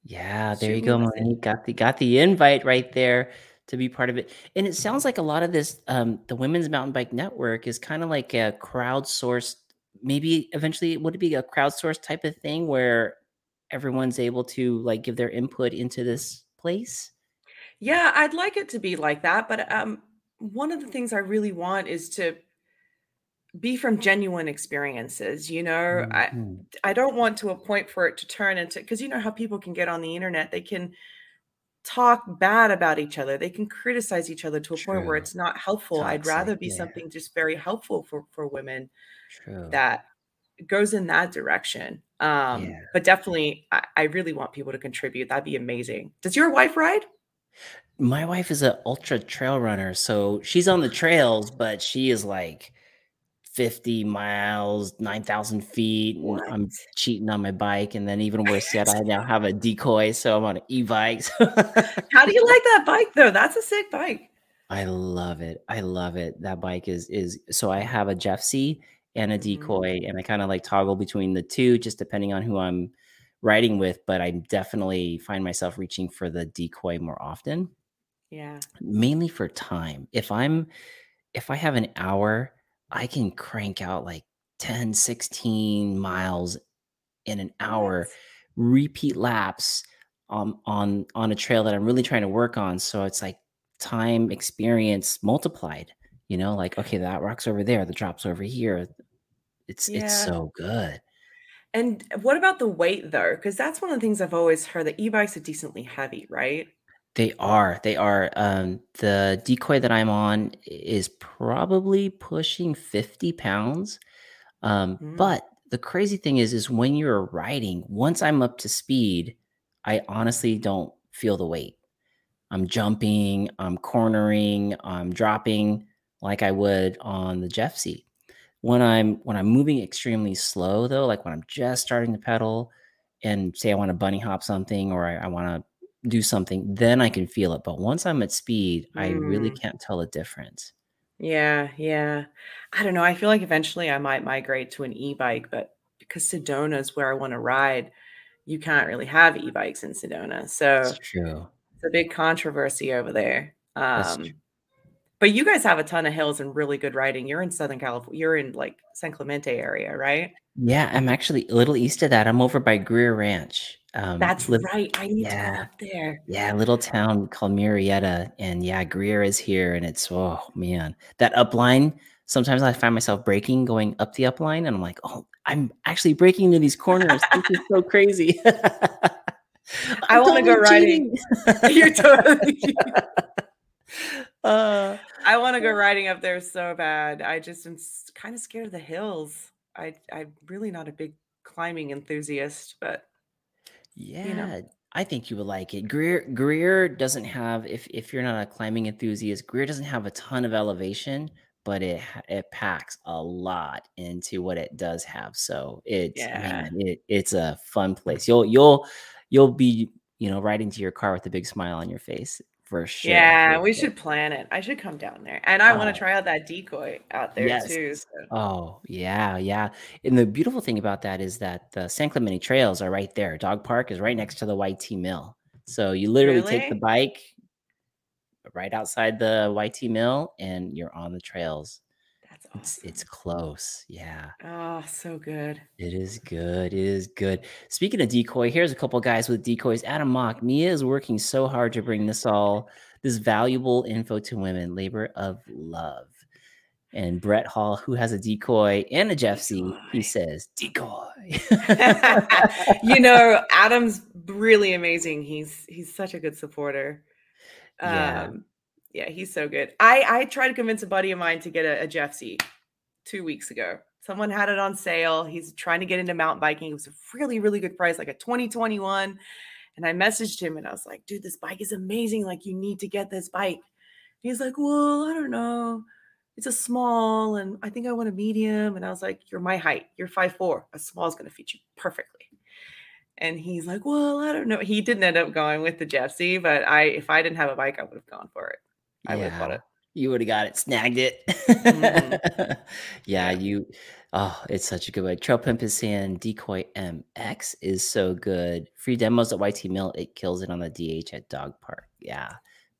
A: Yeah, there
B: Shoot
A: you go. Monique. Got the got the invite right there to be part of it. And it sounds like a lot of this, um, the Women's Mountain Bike Network is kind of like a crowdsourced maybe eventually would it be a crowdsourced type of thing where everyone's able to like give their input into this place?
B: Yeah, I'd like it to be like that, but um, one of the things I really want is to be from genuine experiences. You know, I
A: hmm
B: I don't want to a point for it to turn into because you know how people can get on the internet, they can talk bad about each other, they can criticize each other to a point where it's not helpful. I'd rather be
A: Yeah.
B: something just very helpful for for women
A: True.
B: that goes in that direction. Um,
A: Yeah.
B: but definitely, I, I really want people to contribute. That'd be amazing. Does your wife ride?
A: My wife is an ultra trail runner, so she's on the trails, but she is like 50 miles, 9,000 feet? I'm cheating on my bike. And then even worse yet, I now have a decoy, so I'm on an e-bike.
B: How do you like that bike though? That's a sick bike.
A: I love it. I love it. That bike is is so I have a Jeffsy and a
B: Mhm.
A: decoy, and I kind of like toggle between the two, just depending on who I'm riding with. But I definitely find myself reaching for the decoy more often,
B: Yeah.
A: mainly for time. If I'm if I have an hour, I can crank out like 10, 16 miles in an hour, repeat laps um, on on a trail that I'm really trying to work on. So it's like time experience multiplied. You know, like okay, that rock's over there, the drop's over here. It's it's so good.
B: And what about the weight though? Because that's one of the things I've always heard that e-bikes are decently heavy, right?
A: They are, they are. Um, the decoy that I'm on is probably pushing 50 pounds. Um,
B: Mm.
A: but the crazy thing is, is when you're riding, once I'm up to speed, I honestly don't feel the weight. I'm jumping, I'm cornering, I'm dropping like I would on the Jeffsy. When I'm when I'm moving extremely slow though, like when I'm just starting to pedal and say I want to bunny hop something or I, I want to do something, then I can feel it. But once I'm at speed, I really
B: Mm.
A: can't tell a difference.
B: Yeah, yeah. I don't know. I feel like eventually I might migrate to an e-bike, but because Sedona is where I want to ride, you can't really have e-bikes in Sedona. So
A: true.
B: it's a big controversy over there. Um, but you guys have a ton of hills and really good riding. You're in Southern California. You're in like San Clemente area, right?
A: Yeah, I'm actually a little east of that. I'm over by Greer Ranch. Um,
B: That's
A: live,
B: right. I need to go up there.
A: Yeah, little town called Murrieta, and yeah, Greer is here, and it's oh man, that upline. Sometimes I find myself braking, going up the upline, and I'm like, oh, I'm actually braking into these corners. This is so crazy.
B: I want to go riding. You're totally.
A: uh,
B: I want to go riding up there so bad. I just am kind of scared of the hills. I I'm really not a big climbing enthusiast, but you know,
A: Yeah, I think you would like it. Greer Greer doesn't have if if you're not a climbing enthusiast, Greer doesn't have a ton of elevation, but it it packs a lot into what it does have. So it's
B: yeah.
A: man, it it's a fun place. You'll you'll you'll be, you know, riding to your car with a big smile on your face for sure.
B: Yeah, we should plan it. I should come down there. And I want to
A: Oh,
B: try out that decoy out there
A: yes.
B: too. So
A: Oh, yeah, yeah. And the beautiful thing about that is that the San Clemente trails are right there. Dog Park is right next to the YT Mill. So you literally take the bike right outside the YT Mill and you're on the trails. It's it's close. Yeah.
B: Oh, so good.
A: It is good. It is good. Speaking of decoy, here's a couple guys with decoys. Adam Mock, Mia is working so hard to bring this all this valuable info to women, labor of love. And Brett Hall, who has a decoy and a Jeffsy, he says, decoy.
B: you know, Adam's really amazing. He's he's such a good supporter.
A: yeah.
B: Um, yeah, he's so good. I I tried to convince a buddy of mine to get a, a Jeffsy two weeks ago. Someone had it on sale. He's trying to get into mountain biking. It was a really, really good price, like a 2021. And I messaged him and I was like, dude, this bike is amazing. Like, you need to get this bike. He's like, well, I don't know. It's a small and I think I want a medium. And I was like, you're my height. You're five four. A small is going to fit you perfectly. And he's like, well, I don't know. He didn't end up going with the Jeffsy, but I, if I didn't have a bike, I would have gone for it. I would have bought it.
A: You would have got it, snagged it.
B: Mhm.
A: yeah,
B: Yeah.
A: you oh, it's such a good way. Trail Pimp is saying Decoy MX is so good. Free demos at YT Mill, it kills it on the DH at Dog Park. Yeah,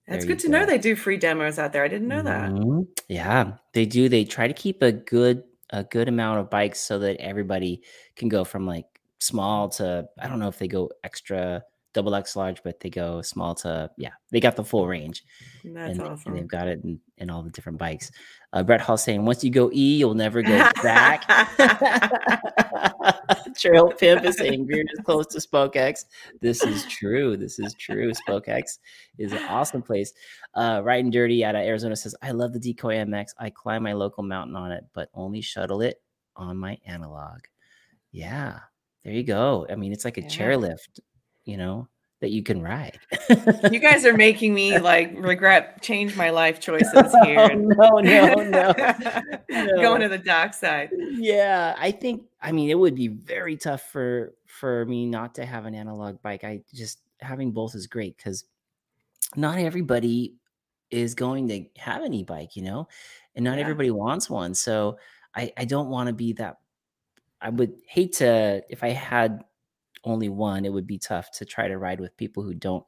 B: That's good to know they do free demos out there. I didn't know that.
A: Mhm. Yeah, they do. They try to keep a good a good amount of bikes so that everybody can go from like small to I don't know if they go extra double X large, but they go small to yeah, they got the full range.
B: That's
A: and,
B: awesome.
A: and they've got it in, in all the different bikes. Uh, Brett Hall saying, once you go E, you'll never go back. Trail Pimp is saying, we're just close to SpokeX. This is true. This is true. SpokeX is an awesome place. Uh, Riding Dirty out of Arizona says, I love the Decoy MX. I climb my local mountain on it, but only shuttle it on my analog. Yeah, there you go. I mean, it's like a
B: Yeah.
A: chairlift, you know, that you can ride.
B: you guys are making me like regret change my life choices here.
A: Oh, no, no, no. no.
B: Going to the dark side.
A: yeah i think i mean it would be very tough for for me not to have an analog bike i just having both is great because not everybody is going to have an e-bike you know and not
B: Yeah.
A: everybody wants one so i i don't want to be that i would hate to if i had only one it would be tough to try to ride with people who don't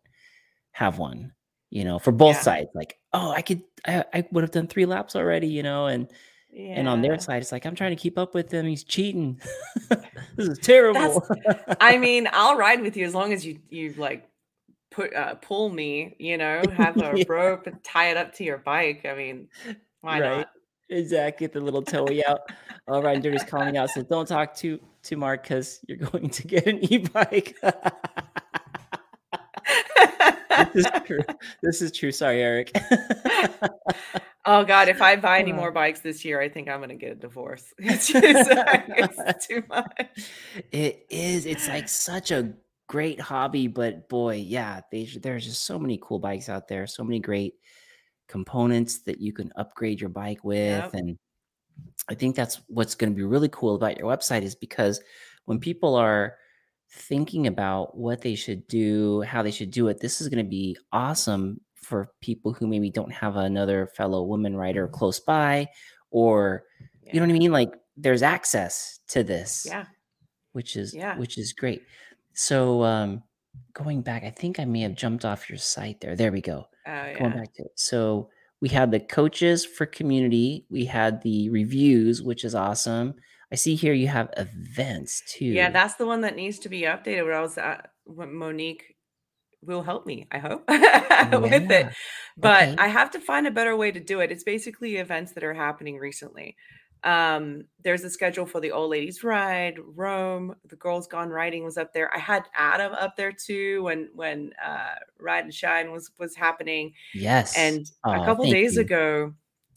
A: have one you know for both
B: Yeah.
A: sides like oh i could i, I would have done three laps already you know and and on their side, it's like I'm trying to keep up with him. He's cheating. this is terrible.
B: I mean, I'll ride with you as long as you you like put uh, pull me. You know, have a
A: Yeah.
B: rope and tie it up to your bike. I mean, why
A: right?
B: not?
A: Exactly. Get the little toey out. All right, Dirty's calling out. Says, "Don't talk to to Mark because you're going to get an e-bike." this is true. This is true. Sorry, Eric.
B: oh God, if I buy any
A: Uh.
B: more bikes this year, I think I'm gonna get a divorce. It's just it's too much.
A: it is. It's like such a great hobby, but boy, yeah, they, there's just so many cool bikes out there. So many great components that you can upgrade your bike with,
B: Yep.
A: and I think that's what's going to be really cool about your website is because when people are thinking about what they should do, how they should do it, this is going to be awesome for people who maybe don't have another fellow woman rider close by, or you know what I mean? Like there's access to this
B: Yeah.
A: which is
B: Yeah.
A: which is great. So um going back, I think I may have jumped off your site there. There we go.
B: Oh
A: Going back to it. So we had the coaches for community, we had the reviews, which is awesome. I see here you have events too.
B: Yeah, that's the one that needs to be updated. What I was at, Monique will help me, I hope, with
A: Yeah,
B: it. But
A: okay.
B: I have to find a better way to do it. It's basically events that are happening recently. Um, there's a schedule for the old ladies ride, Rome, the girls gone riding was up there. I had Adam up there too when when uh Ride and Shine was was happening.
A: yes.
B: And a couple days
A: you.
B: ago,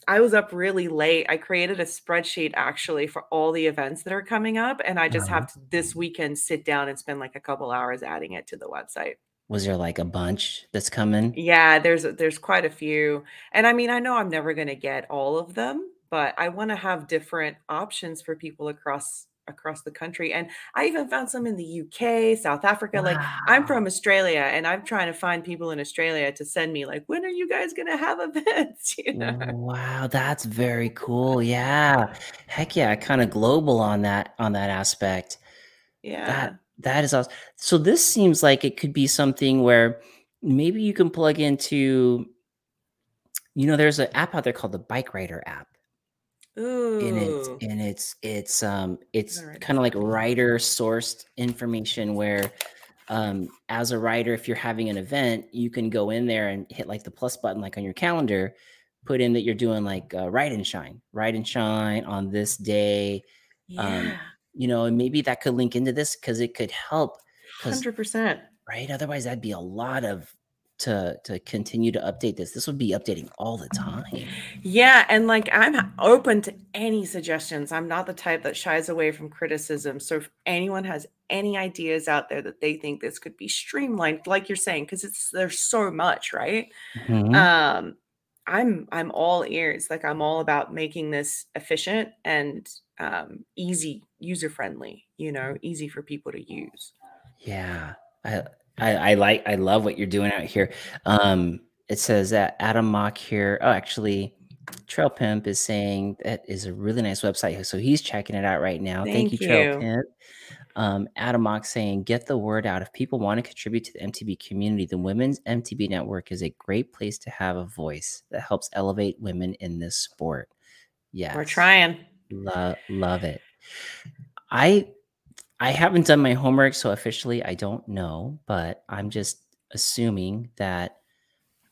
B: I was up really late. I created a spreadsheet actually for all the events that are coming up. And I just
A: Uh-huh.
B: have to this weekend sit down and spend like a couple hours adding it to the website.
A: Was there like a bunch that's coming?
B: Yeah, there's there's quite a few. And I mean, I know I'm never gonna get all of them, but I want to have different options for people across across the country. And I even found some in the UK, South Africa. Like I'm from Australia and I'm trying to find people in Australia to send me like, when are you guys gonna have events? You know?
A: Wow, that's very cool. Yeah. Heck yeah, kind of global on that on that aspect.
B: Yeah.
A: That that is awesome. So this seems like it could be something where maybe you can plug into you know there's an app out there called the Bike Rider app. And it's and it's it's um it's
B: Gonna
A: kind of like writer sourced information where um as a writer if you're having an event you can go in there and hit like the plus button like on your calendar put in that you're doing like uh, ride and shine write and shine on this day um,
B: Yeah.
A: you know and maybe that could link into this because it could help
B: Hundred percent.
A: right otherwise that'd be a lot of to to continue to update this this would be updating all the time
B: Yeah, and like I'm open to any suggestions. I'm not the type that shies away from criticism. So if anyone has any ideas out there that they think this could be streamlined, like you're saying, because it's there's so much, right?
A: Mhm.
B: Um, I'm I'm all ears. Like I'm all about making this efficient and um, easy, user friendly. You know, easy for people to use.
A: Yeah, I, I I like I love what you're doing out here. Um, it says that Adam Mock here. Oh, actually, Trail Pimp is saying that is a really nice website. So he's checking it out right now. Thank, you,
B: Thank
A: Trail. Pimp. Um, Adam Mock saying, get the word out. If people want to contribute to the MTB community, the Women's MTB Network is a great place to have a voice that helps elevate women in this sport. Yeah.
B: We're trying.
A: Lo- love it. I I haven't done my homework, so officially I don't know, but I'm just assuming that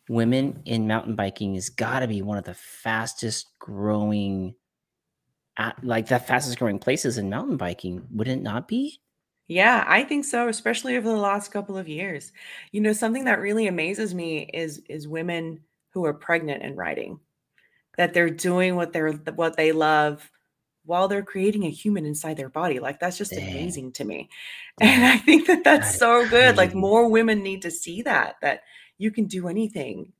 A: women in mountain biking has got to be one of the fastest growing like the fastest growing places in mountain biking would it not be
B: Yeah, I think so, especially over the last couple of years. You know, something that really amazes me is is women who are pregnant and riding, that they're doing what they're what they love while they're creating a human inside their body. Like that's just
A: Dang.
B: amazing to me. And I think that that's
A: That
B: so
A: is
B: good. Like more women need to see that that you can do anything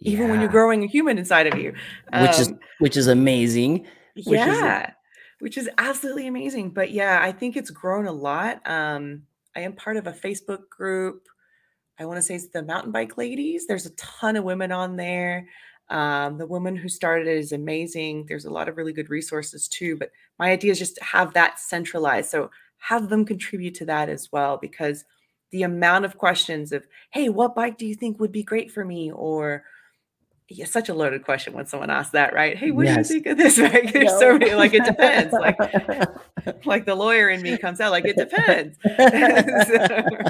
B: even when you're growing a human inside of you.
A: which is
B: Um,
A: which is amazing which is
B: yeah, which is absolutely amazing. But yeah, I think it's grown a lot. Um, I am part of a Facebook group. I want to say it's the Mountain Bike Ladies. There's a ton of women on there. Um, the woman who started it is amazing. There's a lot of really good resources too. But my idea is just to have that centralized. So have them contribute to that as well, because the amount of questions of, hey, what bike do you think would be great for me? Or yeah, such a loaded question when someone asks that, right? Hey, what
A: Yes.
B: do you think of this? Right? There's so many, like it depends. Like
A: like
B: like the lawyer in me comes out, like it depends. So,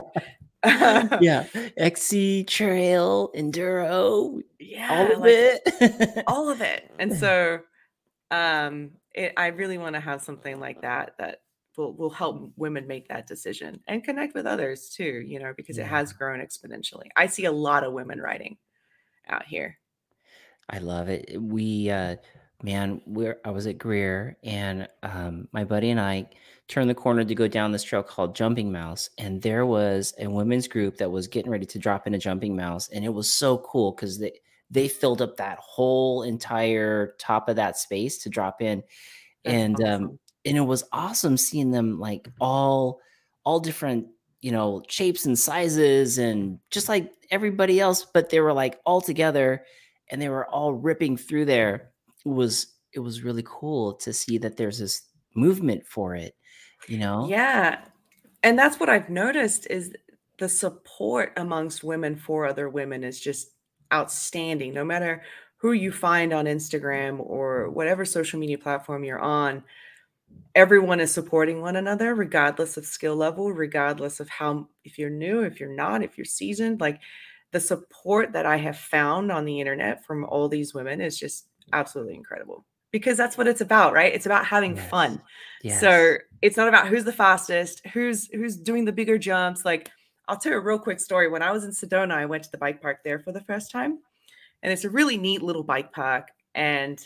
A: yeah xc trail enduro
B: yeah,
A: all of
B: like,
A: it
B: all of it. And so um it, I really want to have something like that that will will help women make that decision and connect with others too, you know, because it has grown exponentially. I see a lot of women riding out here.
A: I love it. We, uh, man, we're I was at Greer, and um, my buddy and I turned the corner to go down this trail called Jumping Mouse, and there was a women's group that was getting ready to drop in a Jumping Mouse, and it was so cool because they they filled up that whole entire top of that space to drop in,
B: That's
A: and um, and it was awesome seeing them like all all different you know shapes and sizes and just like everybody else but they were like all together and they were all ripping through there. It was it was really cool to see that there's this movement for it you know
B: Yeah. And that's what I've noticed is the support amongst women for other women is just outstanding. No matter who you find on Instagram or whatever social media platform you're on, everyone is supporting one another regardless of skill level, regardless of how if you're new, if you're not, if you're seasoned, like the support that I have found on the internet from all these women is just absolutely incredible. Because that's what it's about, right? It's about having
A: Yes.
B: fun.
A: yes
B: So it's not about who's the fastest, who's who's doing the bigger jumps. Like I'll tell you a real quick story. When I was in Sedona, I went to the bike park there for the first time, and it's a really neat little bike park. And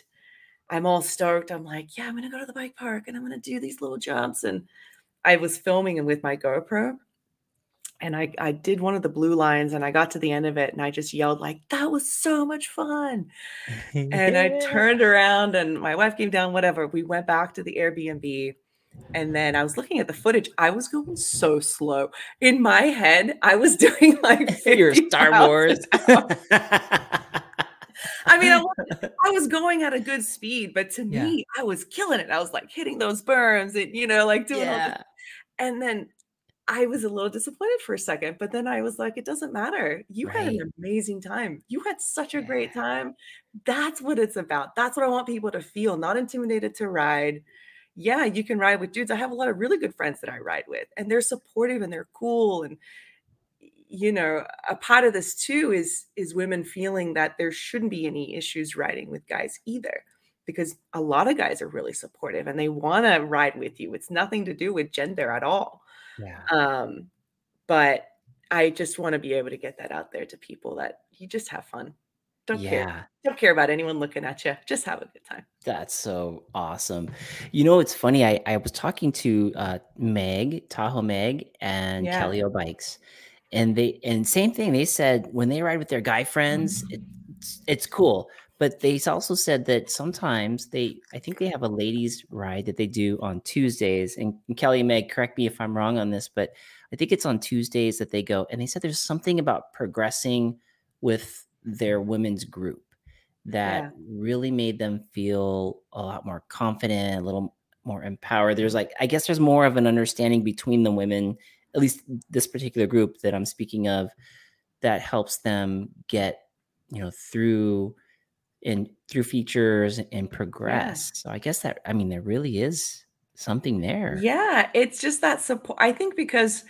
B: I'm all stoked. I'm like, yeah, I'm gonna go to the bike park and I'm gonna do these little jumps. And I was filming and with my GoPro, and I I did one of the blue lines, and I got to the end of it, and I just yelled like, "That was so much fun!" And I turned around and my wife came down, whatever. We went back to the Airbnb. And then I was looking at the footage. I was going so slow. In my head, I was doing like
A: you're
B: 50
A: star wars.
B: I mean, I was, I was going at a good speed, but to
A: Yeah.
B: me, I was killing it. I was like hitting those berms and, you know, like doing all this. And then I was a little disappointed for a second, but then I was like, it doesn't matter. You had an amazing time. You had such a great time. That's what it's about. That's what I want people to feel, not intimidated to ride. Yeah, you can ride with dudes. I have a lot of really good friends that I ride with, and they're supportive and they're cool. And you know, a part of this too is is women feeling that there shouldn't be any issues riding with guys either. Because a lot of guys are really supportive and they want to ride with you. It's nothing to do with gender at all.
A: Yeah
B: Um, but I just want to be able to get that out there to people that you just have fun. Don't care. Don't care about anyone looking at you. Just have a good time.
A: That's so awesome. You know, it's funny. I, I was talking to uh, Meg, Tahoe Meg, and
B: Yeah.
A: Bikes, and they and same thing. They said when they ride with their guy friends, it's it's cool. But they also said that sometimes they, I think they have a ladies ride that they do on Tuesdays. And, and Kelly and Meg, correct me if I'm wrong on this, but I think it's on Tuesdays that they go. And they said there's something about progressing with their women's group that
B: Yeah.
A: really made them feel a lot more confident, a little more empowered. There's like, I guess there's more of an understanding between the women, at least this particular group that I'm speaking of, that helps them get, you know, through and through features and progress. Yeah. So I guess that I mean there really is something there.
B: Yeah, it's just that support. I think because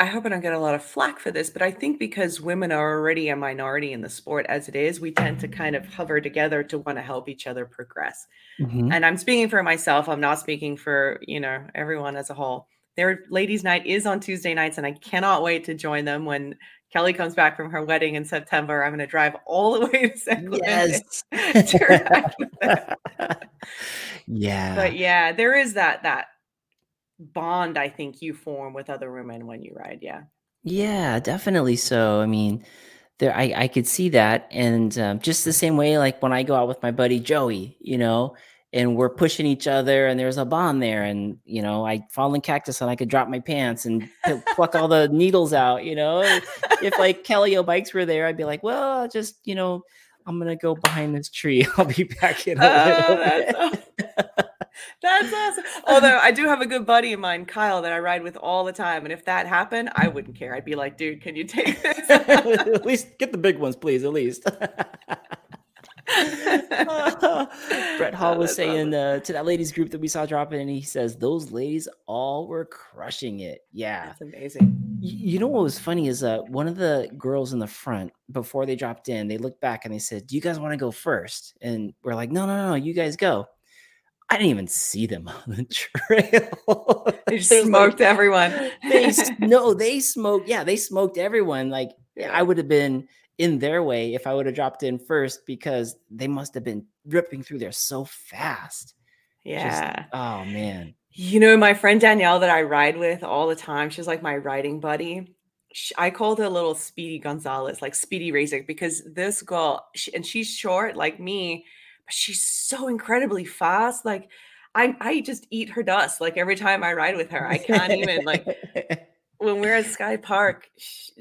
B: I hope I don't get a lot of flack for this, but I think because women are already a minority in the sport as it is, we tend to kind of hover together to want to help each other progress. Mm-hmm. And I'm speaking for myself. I'm not speaking for, you know, everyone as a whole. Their ladies' night is on Tuesday nights, and I cannot wait to join them when Kelly comes back from her wedding in September. I'm going to drive all the way to San Clemente.
A: Yes. yeah.
B: But yeah, there is that that bond I think you form with other women when you ride. Yeah.
A: Yeah, definitely so. I mean, there I I could see that, and um, just the same way, like when I go out with my buddy Joey, you know, and we're pushing each other, and there's a bond there, and you know, I fall in cactus and I could drop my pants and pluck all the needles out. You know, if like Kelly bikes were there, I'd be like, well, just you know. I'm gonna go behind this tree. I'll be back in a oh, little ah, bit.
B: That's awesome. Although I do have a good buddy of mine, Kyle, that I ride with all the time. And if that happened, I wouldn't care. I'd be like, dude, can you take this?
A: at least get the big ones, please, at least. Brett Hall oh, was saying uh, to that ladies group that we saw dropping, and he says those ladies all were crushing it. Yeah,
B: that's amazing.
A: You, you know what was funny is uh, one of the girls in the front before they dropped in, they looked back and they said, "Do you guys want to go first? And we're like, "No, no, no, you guys go." I didn't even see them on the trail.
B: they smoked like, everyone.
A: they no, they smoked. Yeah, they smoked everyone. Like yeah. I would have been in their way if I would have dropped in first because they must have been ripping through there so fast.
B: Yeah.
A: Just, oh man.
B: You know, my friend Danielle that I ride with all the time, she's like my riding buddy. She, I called her little Speedy Gonzalez, like Speedy Razor, because this girl, she, and she's short like me, but she's so incredibly fast. Like I I just eat her dust like every time I ride with her. I can't even like when we're at Sky Park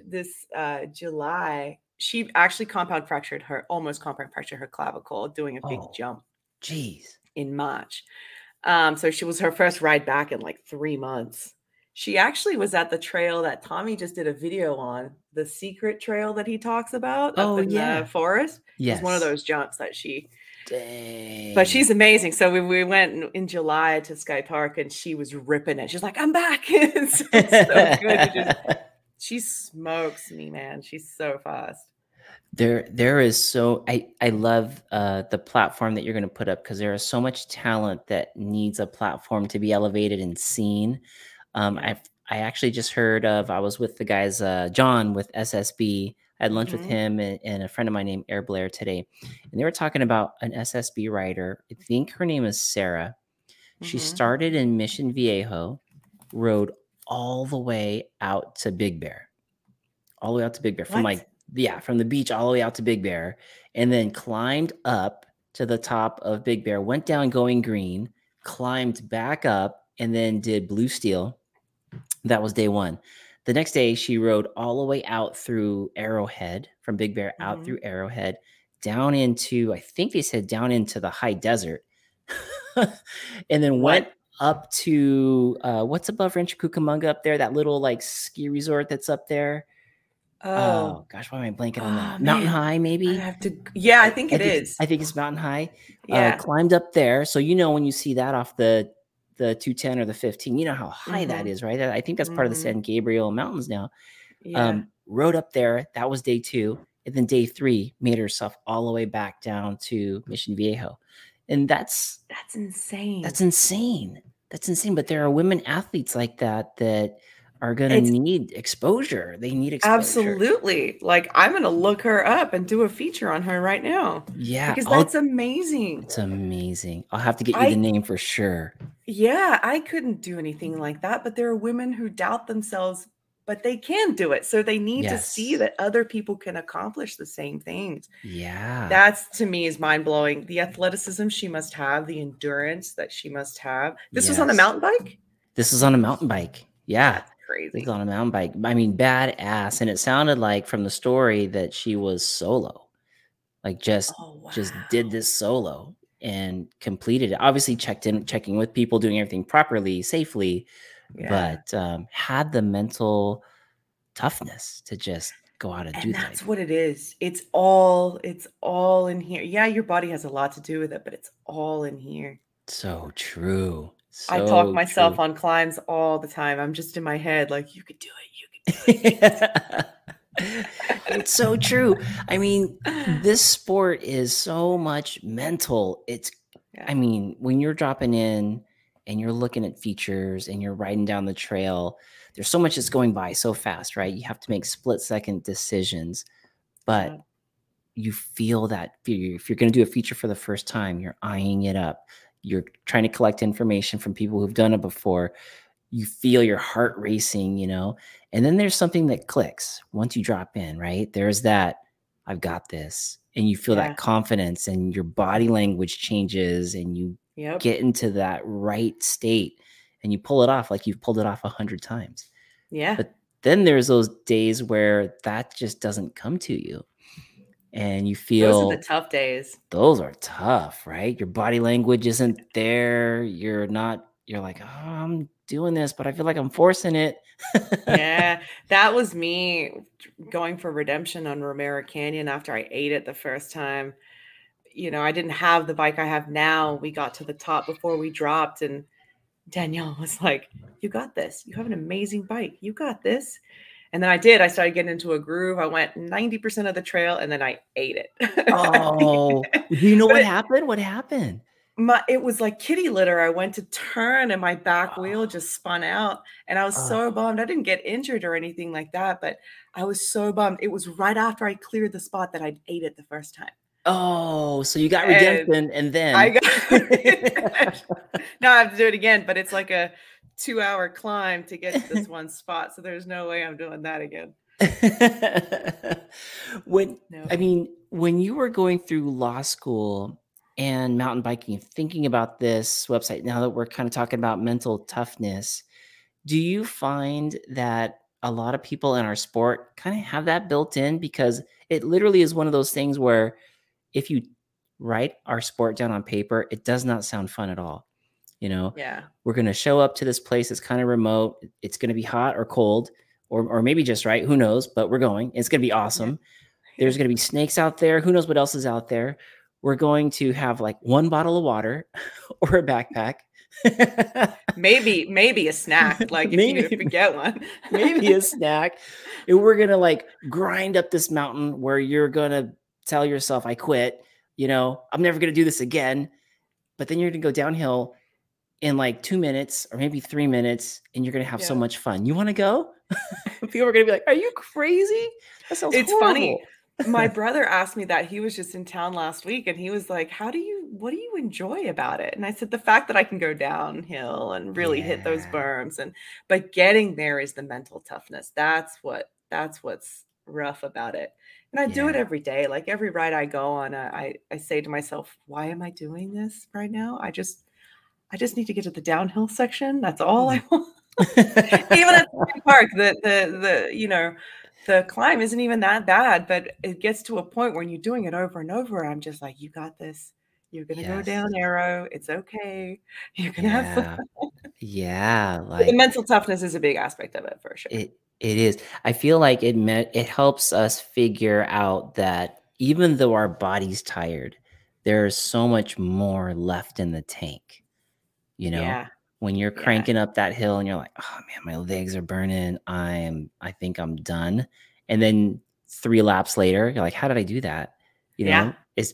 B: this uh, July, she actually compound fractured her almost compound fractured her clavicle doing a big oh, jump.
A: Jeez.
B: In March. Um, so she was her first ride back in like three months. She actually was at the trail that Tommy just did a video on, the secret trail that he talks about
A: oh,
B: up in
A: yeah.
B: the forest.
A: Yes.
B: It's one of those jumps that she
A: Dang.
B: But she's amazing. So we, we went in, in, July to Sky Park and she was ripping it. She's like, I'm back. it's, it's so good. She smokes me, man. She's so fast.
A: There, there is so I I love uh, the platform that you're going to put up because there is so much talent that needs a platform to be elevated and seen. Um, I I actually just heard of I was with the guys uh, John with SSB I had lunch mm-hmm. with him and, and, a friend of mine named Air Blair today, and they were talking about an SSB rider. I think her name is Sarah. Mm-hmm. She started in Mission Viejo, rode all the way out to Big Bear, all the way out to Big Bear from what? like yeah, from the beach all the way out to Big Bear, and then climbed up to the top of Big Bear, went down Going Green, climbed back up, and then did Blue Steel. That was day one. The next day, she rode all the way out through Arrowhead from Big Bear out mm-hmm. through Arrowhead down into, I think they said down into the high desert, and then what? went up to uh, what's above Rancho Cucamonga up there, that little like ski resort that's up there.
B: Oh, oh
A: gosh, why am I blanking on that? Oh, Mountain High, maybe. I
B: have to. Yeah, I think it
A: I
B: think, is.
A: I think it's Mountain High.
B: Uh, yeah,
A: uh, climbed up there, so you know when you see that off the the 210 or the 15. You know how high mm-hmm. that is, right? I think that's part mm-hmm. of the mm-hmm. San Gabriel Mountains now. Yeah. Um, rode up there. That was day two. And then day three made herself all the way back down to Mission Viejo. And that's
B: that's insane.
A: That's insane. That's insane. But there are women athletes like that that are going to need exposure. They need exposure.
B: Absolutely. Like I'm going to look her up and do a feature on her right now.
A: Yeah.
B: Because that's I'll, amazing.
A: It's amazing. I'll have to get you I, the name for sure.
B: Yeah, I couldn't do anything like that, but there are women who doubt themselves, but they can do it. So they need yes. to see that other people can accomplish the same things.
A: Yeah.
B: That's to me is mind blowing. The athleticism she must have, the endurance that she must have. This yes. was on a mountain bike?
A: This is on a mountain bike. Yeah
B: crazy.
A: on a mountain bike. I mean, badass. And it sounded like from the story that she was solo, like just oh, wow. just did this solo and completed it. Obviously, checked in, checking with people, doing everything properly, safely, yeah. but um, had the mental toughness to just go out and,
B: and
A: do that.
B: that's
A: that.
B: what it is. It's all it's all in here. Yeah, your body has a lot to do with it, but it's all in here.
A: So true. So
B: I talk myself
A: true.
B: on climbs all the time. I'm just in my head like you could do it. You could do it.
A: it's so true. I mean, this sport is so much mental. It's
B: Yeah.
A: I mean, when you're dropping in and you're looking at features and you're riding down the trail, there's so much that's going by so fast, right? You have to make split second decisions, but
B: Yeah.
A: you feel that fear. If you're going to do a feature for the first time, you're eyeing it up. You're trying to collect information from people who've done it before. You feel your heart racing, you know? And then there's something that clicks once you drop in, right? There's that, I've got this. And you feel
B: Yeah.
A: that confidence and your body language changes and you
B: Yep.
A: get into that right state and you pull it off like you've pulled it off a hundred times.
B: yeah.
A: But then there's those days where that just doesn't come to you. And you feel Those
B: are the tough days.
A: those are tough, right? Your body language isn't there. You're not, you're like, oh, I'm doing this, but I feel like I'm forcing it.
B: yeah, that was me going for redemption on Romero Canyon after I ate it the first time. You know, I didn't have the bike I have now. We got to the top before we dropped, and Danielle was like, You got this. You have an amazing bike. You got this. And then I did. I started getting into a groove. I went 90% of the trail and then I ate it.
A: oh, you know what happened? What happened?
B: my it was like kitty litter. I went to turn and my back wheel
A: Oh.
B: just spun out. And I was
A: Oh.
B: so bummed. I didn't get injured or anything like that, but I was so bummed. It was right after I cleared the spot that I ate it the first time.
A: Oh, so you got
B: And
A: redemption and then
B: I got now I have to do it again, but it's like a two hour climb to get to this one spot. So there's no way I'm doing that again.
A: when
B: No.
A: I mean, when you were going through law school and mountain biking, thinking about this website, now that we're kind of talking about mental toughness, do you find that a lot of people in our sport kind of have that built in? Because it literally is one of those things where if you write our sport down on paper, it does not sound fun at all. You know,
B: yeah.
A: we're going to show up to this place that's kind of remote. It's going to be hot or cold, or, or maybe just right. Who knows? But we're going. It's going to be awesome. There's going to be snakes out there. Who knows what else is out there? We're going to have like one bottle of water or a backpack.
B: Maybe, maybe a snack, like if you
A: Maybe-
B: you get one.
A: maybe a snack. And we're gonna like grind up this mountain where you're gonna tell yourself, I quit, you know, I'm never gonna do this again. But then you're gonna go downhill in like two minutes or maybe three minutes, and you're gonna have so much fun. You wanna go? People are gonna be like, Are you crazy? That sounds
B: It's funny. my brother asked me that he was just in town last week and he was like how do you what do you enjoy about it and i said the fact that i can go downhill and really hit those berms and but getting there is the mental toughness that's what that's what's rough about it and i do it every day like every ride i go on I, I i say to myself why am i doing this right now? I just i just need to get to the downhill section that's all i mm. want. Even at the park the the the you know the climb isn't even that bad but it gets to a point when you're doing it over and over i'm just like you got this. You're gonna go down arrow it's okay. You're gonna have
A: yeah.
B: fun.
A: Yeah. Like
B: the mental toughness is a big aspect of it for sure.
A: It it is. I feel like it meant it helps us figure out that even though our body's tired, there's so much more left in the tank. You know,
B: yeah
A: when you're
B: Yeah.
A: cranking up that hill and you're like, oh man, my legs are burning. I'm I think I'm done. And then three laps later, you're like, how did I do that? You know,
B: Yeah.
A: it's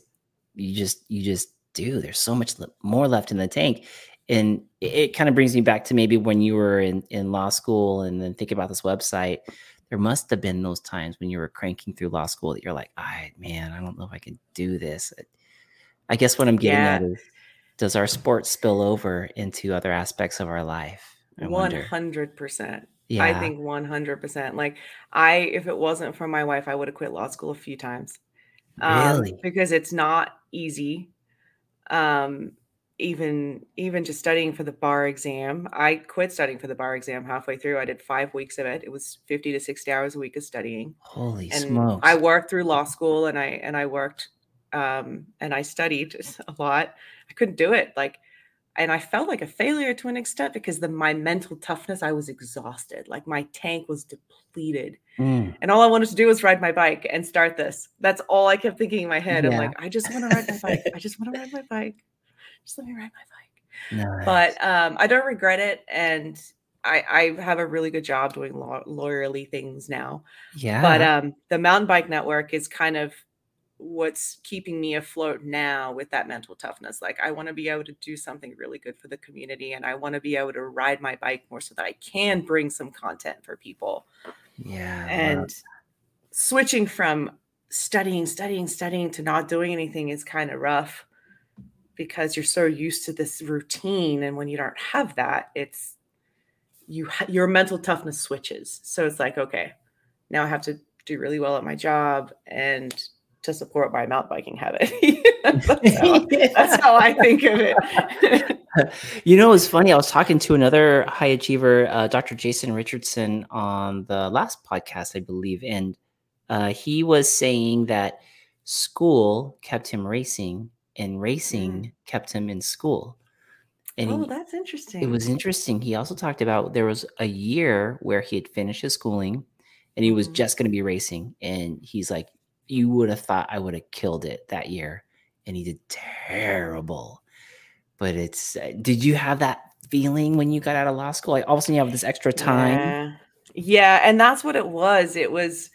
A: you just you just do. There's so much more left in the tank. And it, kind of brings me back to maybe when you were in, in law school and then think about this website. There must have been those times when you were cranking through law school that you're like, I man, I don't know if I can do this. I guess what I'm getting
B: Yeah.
A: at is does our sport spill over into other aspects of our life? I
B: 100%
A: Yeah.
B: i think 100% like i if it wasn't for my wife i would have quit law school a few times um,
A: Really?
B: because it's not easy um even even just studying for the bar exam i quit studying for the bar exam halfway through i did five weeks of it it was 50 to 60 hours a week of studying
A: Holy
B: and
A: smokes.
B: i worked through law school and i and i worked um and i studied a lot i couldn't do it like and I felt like a failure to an extent because the my mental toughness, I was exhausted. Like my tank was depleted.
A: Mm.
B: And all I wanted to do was ride my bike and start this. That's all I kept thinking in my head. I'm like, I just want to ride my bike. I just want to ride my bike. Just let me ride my bike.
A: Nice.
B: But um, I don't regret it. And I, I have a really good job doing law- lawyerly things now.
A: yeah.
B: But um, the mountain bike network is kind of what's keeping me afloat now with that mental toughness. Like I want to be able to do something really good for the community and I want to be able to ride my bike more so that I can bring some content for people.
A: yeah.
B: And switching from studying, studying, studying to not doing anything is kind of rough because you're so used to this routine and when you don't have that, it's you your mental toughness switches. So it's like, okay, now I have to do really well at my job and to support my mountain biking habit. that's, how, that's how I think of it.
A: you know, it's funny. I was talking to another high achiever, uh, Dr. Jason Richardson, on the last podcast, I believe, and uh, he was saying that school kept him racing, and racing kept him in school. And
B: oh,
A: he-
B: that's interesting.
A: it was interesting. He also talked about there was a year where he had finished his schooling, and he was
B: Mhm.
A: just going to be racing, and he's like, "You would have thought I would have killed it that year," and he did terrible but it's uh, did you have that feeling when you got out of law school like all of a sudden you have this extra time
B: Yeah. Yeah, and that's what it was. It was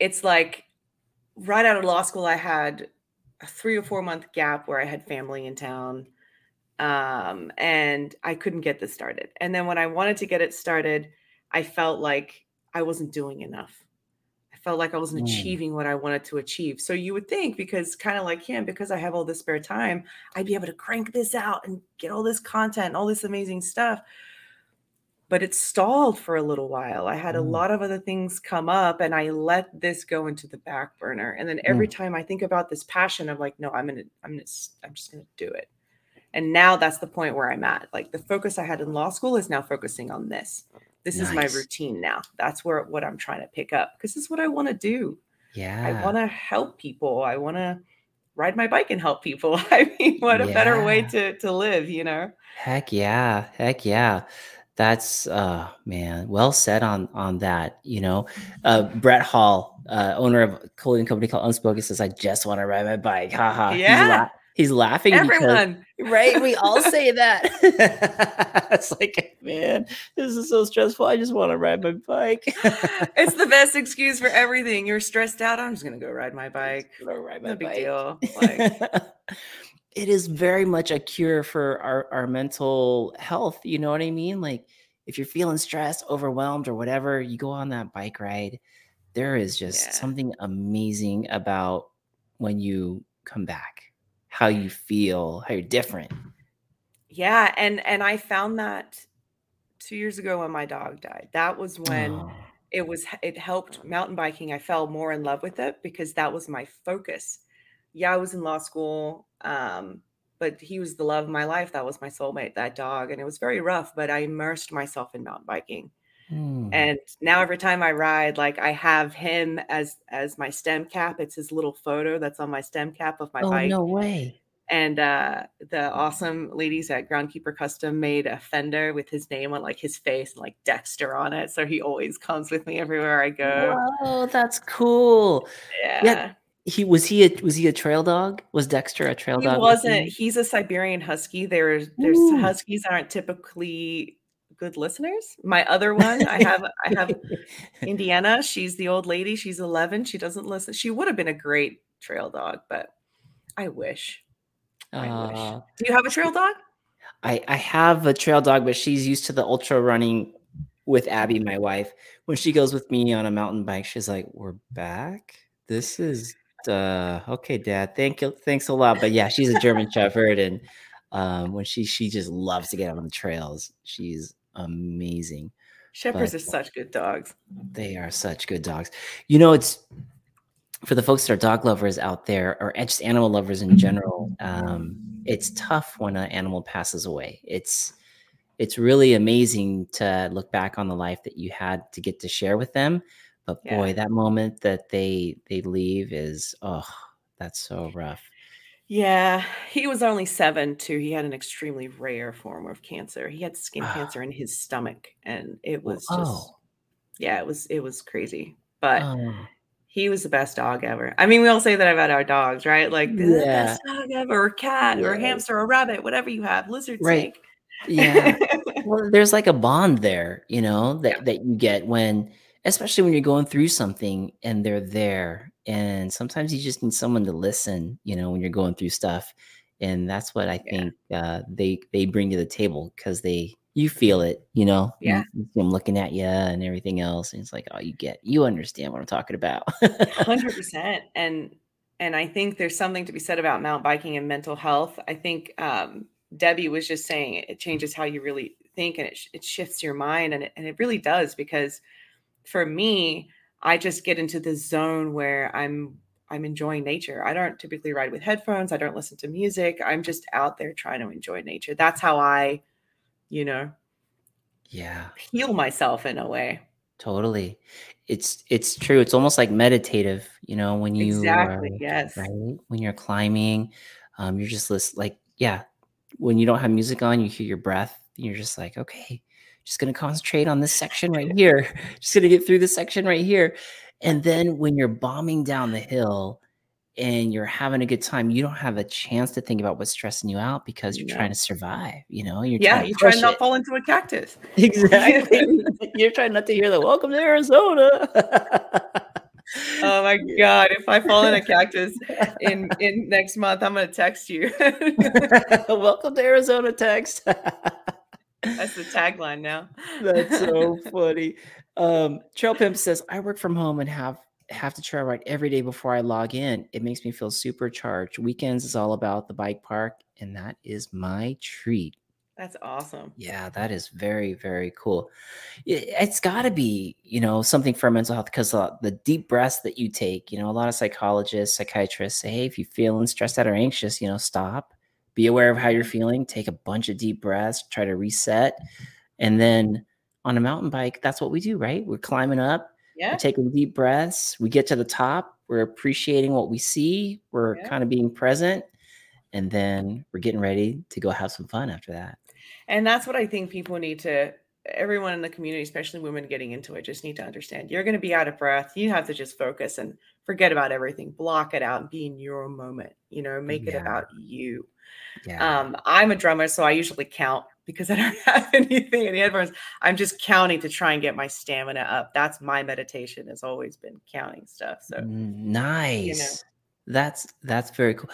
B: it's like right out of law school I had a 3 or 4 month gap where I had family in town. Um and I couldn't get this started. And then when I wanted to get it started, I felt like I wasn't doing enough. I felt like I wasn't
A: Mm.
B: achieving what I wanted to achieve. So you would think because kind of like him because I have all this spare time, I'd be able to crank this out and get all this content, all this amazing stuff but it stalled for a little while. I had a
A: Mm.
B: lot of other things come up and I let this go into the back burner. And then every time I think about this passion, I'm like, no, I'm going to, I'm going to, I'm just going to do it. And now that's the point where I'm at. Like the focus I had in law school is now focusing on this. This is my routine now. That's where what I'm trying to pick up because this is what I want to do.
A: yeah
B: I want to help people. I want to ride my bike and help people. I mean, what a better way to to live, you know?
A: heck yeah heck yeah that's uh man well said on on that you know uh brett hall uh owner of a clothing company called unspoken says i just want to ride my bike haha
B: Yeah.
A: he's, la- he's laughing because-
B: Everyone.
A: right we all say that it's like man this is so stressful i just want to ride my bike
B: it's the best excuse for everything. You're stressed out. I'm just gonna go ride my bike.
A: Gonna ride
B: No
A: my
B: big deal. Like,
A: it is very much a cure for our, our mental health. You know what I mean? Like if you're feeling stressed, overwhelmed, or whatever, you go on that bike ride. There is just
B: Yeah.
A: something amazing about when you come back, how you feel, how you're different.
B: yeah, and and I found that two years ago when my dog died. That was when
A: Oh,
B: it was it helped mountain biking. I fell more in love with it because that was my focus. Yeah, I was in law school. Um, but he was the love of my life. That was my soulmate, that dog. And it was very rough, but I immersed myself in mountain biking.
A: hmm.
B: and now every time i ride like i have him as as my stem cap it's his little photo that's on my stem cap of my
A: oh
B: bike
A: no way!
B: and uh the awesome ladies at groundkeeper custom made a fender with his name on like his face and like dexter on it so he always comes with me everywhere i go
A: Oh, that's cool.
B: yeah,
A: He was he a was he a trail dog? Was Dexter a trail
B: he
A: dog? with
B: wasn't he's a siberian husky there's there's
A: Ooh.
B: huskies aren't typically good listeners my other one i have i have Indiana, she's the old lady. She's 11. She doesn't listen. She would have been a great trail dog, but I wish. I wish.
A: Uh,
B: Do you have a trail dog?
A: I I have a trail dog, but she's used to the ultra running with Abby, my wife. When she goes with me on a mountain bike, she's like, "We're back. This is uh okay, Dad. Thank you, thanks a lot." But yeah, she's a German Shepherd, and um, when she she just loves to get out on the trails. She's amazing.
B: Shepherds
A: But-
B: are such good dogs.
A: They are such good dogs. You know, it's for the folks that are dog lovers out there, or just animal lovers in general. Um, it's tough when an animal passes away. It's it's really amazing to look back on the life that you had to get to share with them. But
B: Yeah.
A: boy, that moment that they they leave is oh, that's so rough.
B: Yeah, he was only 7 too. He had an extremely rare form of cancer. He had skin
A: Oh.
B: cancer in his stomach, and it was just
A: oh.
B: yeah, it was it was crazy, but
A: Oh.
B: he was the best dog ever. I mean, we all say that about our dogs, right? Like, "They're the
A: Yeah.
B: best dog ever," or cat, or
A: Yeah.
B: hamster, or rabbit, whatever you have, lizard,
A: Right.
B: snake.
A: Yeah. Well, there's like a bond there, you know,
B: Yeah.
A: that that you get when especially when you're going through something and they're there, and sometimes you just need someone to listen, you know, when you're going through stuff, and that's what I
B: Yeah.
A: think, uh, they they bring to the table because they you feel it, you know?
B: Yeah.
A: you 'em looking at you and everything else, and it's like, "Oh, you get you understand what I'm talking about."
B: 100%, and and I think there's something to be said about mountain biking and mental health. I think, um, Debbie was just saying it it changes how you really think, and it sh it shifts your mind, and it and it really does because for me, I just get into this zone where I'm I'm enjoying nature. I don't typically ride with headphones, I don't listen to music, I'm just out there trying to enjoy nature. That's how I, you know
A: Yeah.
B: heal myself in a way.
A: Totally. It's it's true, it's almost like meditative, you know, when you are
B: Exactly, yes.
A: right? When you're climbing, um, you're just lis like yeah, when you don't have music on, you hear your breath, you're just like, "Okay, just gonna concentrate on this section right here. Just gonna get through this section right here." And then when you're bombing down the hill and you're having a good time, you don't have a chance to think about what's stressing you out because you're trying to survive, you know? You're
B: Yeah,
A: trying to
B: you try
A: push
B: to not
A: it.
B: fall into a cactus.
A: Exactly. You're trying not to hear the, "Welcome to Arizona."
B: Oh my god, if I fall in a cactus in in next month, I'm gonna text you.
A: "Welcome to Arizona," text.
B: That's the tagline now.
A: That's so funny. Um, Trail Pimp says, "I work from home and have have to trail ride every day before I log in. It makes me feel supercharged. Weekends is all about the bike park, and that is my treat."
B: That's awesome.
A: Yeah, that is very, very cool. It's gotta be, you know, something for mental health because the deep breaths that you take, you know, a lot of psychologists, psychiatrists say, "Hey, if you're feeling stressed out or anxious, you know, stop, be aware of how you're feeling, take a bunch of deep breaths, try to reset." And then on a mountain bike, that's what we do, right? We're climbing up, we're
B: Yeah.
A: taking deep breaths, we get to the top, we're appreciating what we see, we're
B: Yeah.
A: kinda being present, and then we're getting ready to go have some fun after that.
B: And that's what I think people need to everyone in the community, especially women getting into it, just need to understand. You're gonna be out of breath, you have to just focus and forget about everything, block it out, and be in your moment, you know, make it about you.
A: Yeah.
B: Um, I'm a drummer, so I usually count because I don't have anything in the headphones. I'm just counting to try and get my stamina up. That's my meditation has always been counting stuff, so
A: N
B: you know.
A: nice. That's that's very cool.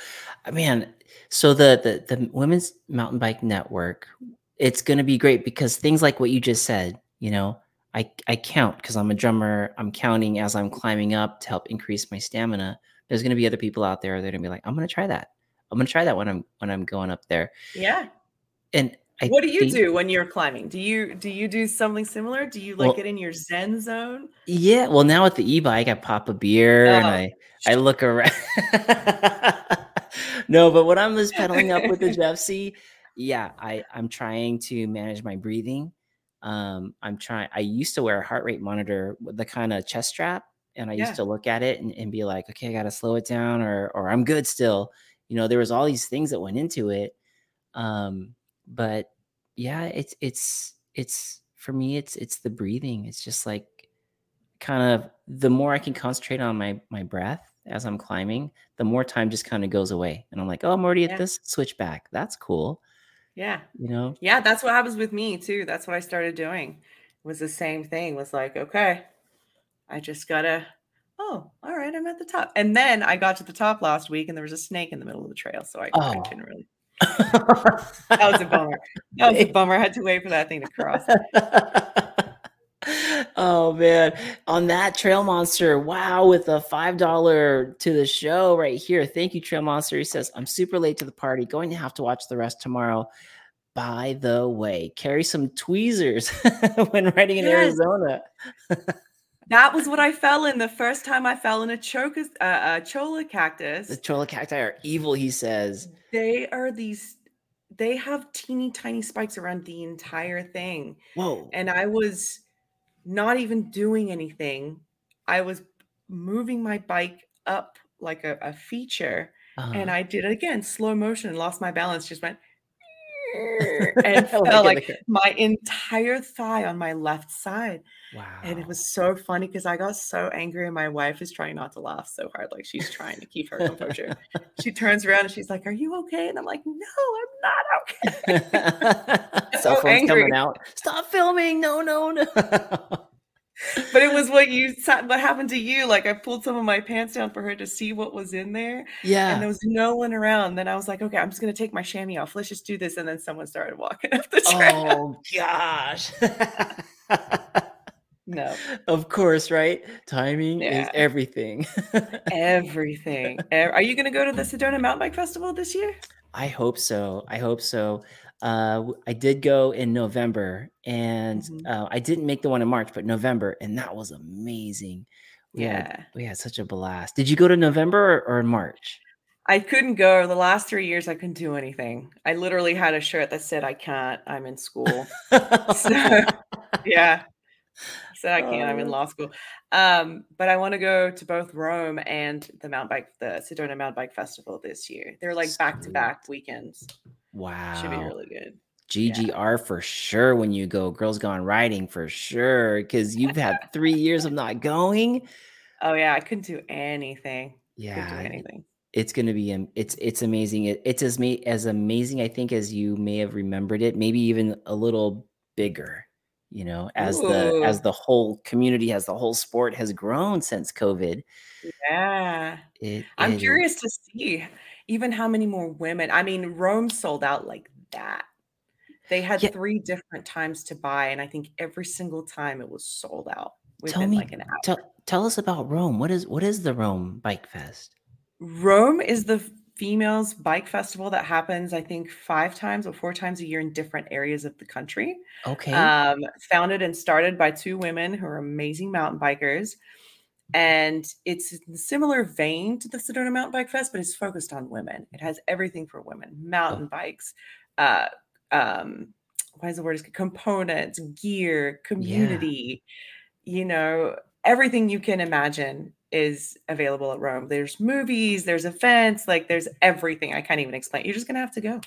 A: Man, so the the the Women's Mountain Bike Network, it's gonna be great because things like what you just said, you know, I I count because I'm a drummer, I'm counting as I'm climbing up to help increase my stamina. There's gonna be other people out there that are gonna be like, "I'm gonna try that. I'm gonna try that when I'm when I'm going up there."
B: Yeah.
A: And I
B: What do you
A: think
B: do when you're climbing? Do you do you do something similar? Do you, like,
A: Well
B: get in your zen zone?
A: Yeah, well, now with the e-bike, I pop a beer and
B: Oh,
A: I I look around. No, but when I'm just pedaling up with the Jeffsy, yeah, I I'm trying to manage my breathing. Um, I'm trying I used to wear a heart rate monitor with the kinda chest strap, and I used to look at it and and be like, "Okay, I gotta slow it down or or I'm good still." You know, there was all these things that went into it. Um, but yeah, it's it's it's for me, it's it's the breathing. It's just like kind of the more I can concentrate on my my breath as I'm climbing, the more time just kinda goes away, and I'm like, "Oh, I'm already at
B: Yeah.
A: this switchback. That's cool."
B: Yeah.
A: You know?
B: Yeah, that's what happens with me too. That's what I started doing, was the same thing, was like, "Okay, I just gotta oh, alright, I'm at the top." And then I got to the top last week, and there was a snake in the middle of the trail, so I I
A: Oh.
B: couldn't really That was a bummer. That was a bummer. I had to wait for that thing to cross.
A: Oh, man. On that, Trail Monster, wow, with a $5 to the show right here. Thank you, Trail Monster. He says, "I'm super late to the party, going to have to watch the rest tomorrow. By the way, carry some tweezers when riding in
B: Yes.
A: Arizona."
B: That was what I fell in the first time I fell in a chocus uh, a cholla cactus.
A: The cholla cacti are evil, he says.
B: They are these they have teeny tiny spikes around the entire thing,
A: Whoa.
B: and I was not even doing anything. I was moving my bike up like a a feature, and
A: Uh-huh.
B: I did it again, slow motion, lost my balance, just went and felt
A: like
B: my entire thigh on my left side. Wow. And it was so funny because I got so angry, and my wife is trying not to laugh so hard, like she's trying to keep her composure. She turns around and she's like, "Are you okay?" And I'm like, "No, I'm not okay." So angry.
A: coming out. Stop filming. No, no, no.
B: But it was what you what happened to you. Like I pulled some of my pants down for her to see what was in there,
A: yeah and
B: there was no one around. Then I was like, "Okay, I'm just gonna take my chamois off. Let's just do this." And then someone started walking up the trail.
A: Oh gosh.
B: No,
A: of course, right? Timing is everything.
B: everything. Are you gonna go to the Sedona Mountain Bike Festival this year?
A: I hope so. I hope so. Uh, I did go in November, and
B: Mhm.
A: uh, I didn't make the one in March, but November, and that was amazing. We had
B: Yeah.
A: we had such a blast. Did you go to November or, or in March?
B: I couldn't go. The last three years, I couldn't do anything. I literally had a shirt that said, "I can't. I'm in school." So, yeah, said I can't. I'm in
A: Oh.
B: law school. Um, but I want to go to both Roam and the mountain bike, the Sedona Mountain Bike Festival this year. They're like back to back weekends.
A: Wow.
B: Should be really good.
A: GGR for sure when you go. Girls Gone Riding for sure because you've had three years of not going.
B: Oh yeah, I couldn't do anything. Couldn't do
A: Yeah,
B: anything.
A: it's gonna be it's it's amazing. It, it's as ma- as amazing I think as you may have remembered it. Maybe even a little bigger. You know, as the as the whole community, as the whole sport has grown since COVID.
B: Yeah.
A: It,
B: I'm
A: it
B: curious to see even how many more women. I mean, Roam sold out like that. They had
A: Yeah.
B: three different times to buy, and I think every single time it was sold out
A: Tell me,
B: like an hour.
A: tell tell us about Roam. What is what is the Roam Bike Fest?
B: Roam is the females bike festival that happens, I think, five times or four times a year in different areas of the country.
A: Okay,
B: Um, founded and started by two women who are amazing mountain bikers. And it's in similar vein to the Sedona Mountain Bike Fest, but it's focused on women. It has everything for women mountain bikes, uh, um, what is the word? Components, gear, community, you know, everything you can imagine is available at Roam. There's movies, there's events, like there's everything. I can't even explain. You're just gonna have to go.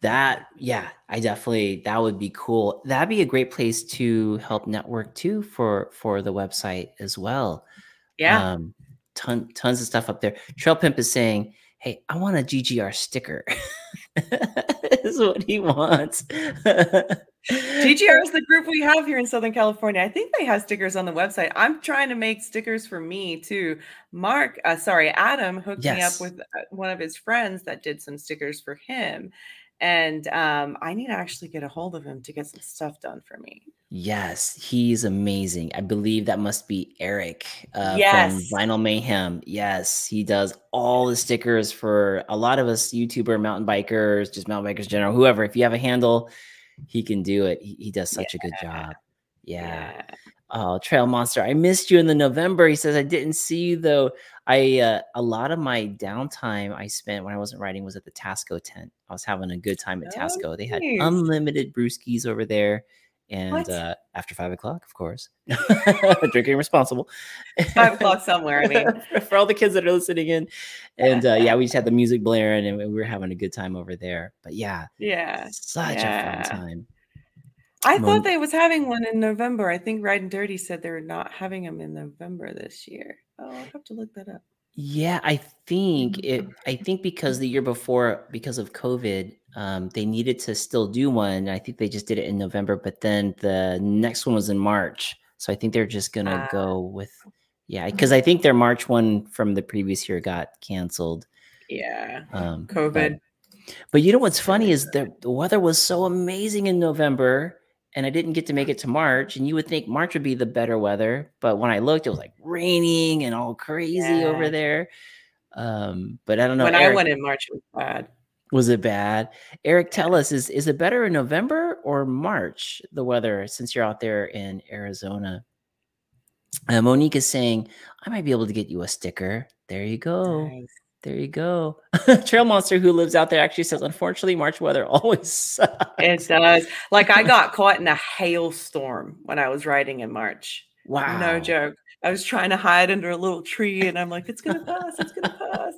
A: That yeah, I definitely that would be cool. That'd be a great place to help network too for for the website as well.
B: Yeah.
A: Um, ton tons of stuff up there. Trail Pimp is saying, "Hey, I want a GGR sticker." is what he wants.
B: GGR is the group we have here in Southern California. I think they have stickers on the website. I'm trying to make stickers for me too. Mark, uh, sorry, Adam hooked me up with uh, one of his friends that did some stickers for him. And um, I need to actually get a hold of him to get some stuff done for me.
A: Yes, he's amazing. I believe that must be Eric uh,
B: Yes.
A: from Vinyl Mayhem. Yes, he does all the stickers for a lot of us YouTuber mountain bikers, just mountain bikers in general, whoever. If you have a handle, he can do it. He, he does such a good job. Yeah. Oh, Trail Monster, I missed you in the November. He says I didn't see you though. I uh, a lot of my downtime I spent when I wasn't writing was at the Tasco tent. I was having a good time at
B: Oh,
A: Tasco. They had
B: nice.
A: unlimited brewskis over there, and uh, after five o'clock, of course, drinking responsible.
B: Five o'clock somewhere. I mean,
A: for, for all the kids that are listening in, and uh, yeah, we just had the music blaring and we were having a good time over there. But yeah,
B: yeah.
A: such
B: yeah.
A: a fun time.
B: I thought they was having one in November. I think Ride and Dirty said they're not having them in November this year. Oh, I'll have to look that up.
A: Yeah, I think
B: Mhm.
A: it. I think because the year before, because of COVID, um, they needed to still do one. I think they just did it in November, but then the next one was in March. So I think they're just gonna
B: Ah.
A: go with, yeah, because I think their March one from the previous year got canceled.
B: Yeah.
A: Um, but-
B: COVID.
A: But, you know what's funny is the, the weather was so amazing in November, and I didn't get to make it to March. And you would think March would be the better weather, but when I looked, it was like raining and all crazy over there. Um, but I don't know.
B: when I went in March, it was bad.
A: was it bad? Eric, tell us is is it better in November or March? The weather since you're out there in Arizona. Uh, Monique is saying I might be able to get you a sticker. There you go.
B: Nice.
A: There you go. Trail Monster, who lives out there, actually says, unfortunately, March weather always sucks.
B: It does. Like I got caught in a hailstorm when I was riding in March.
A: wow.
B: No joke. I was trying to hide under a little tree and I'm like, it's gonna pass, it's gonna pass.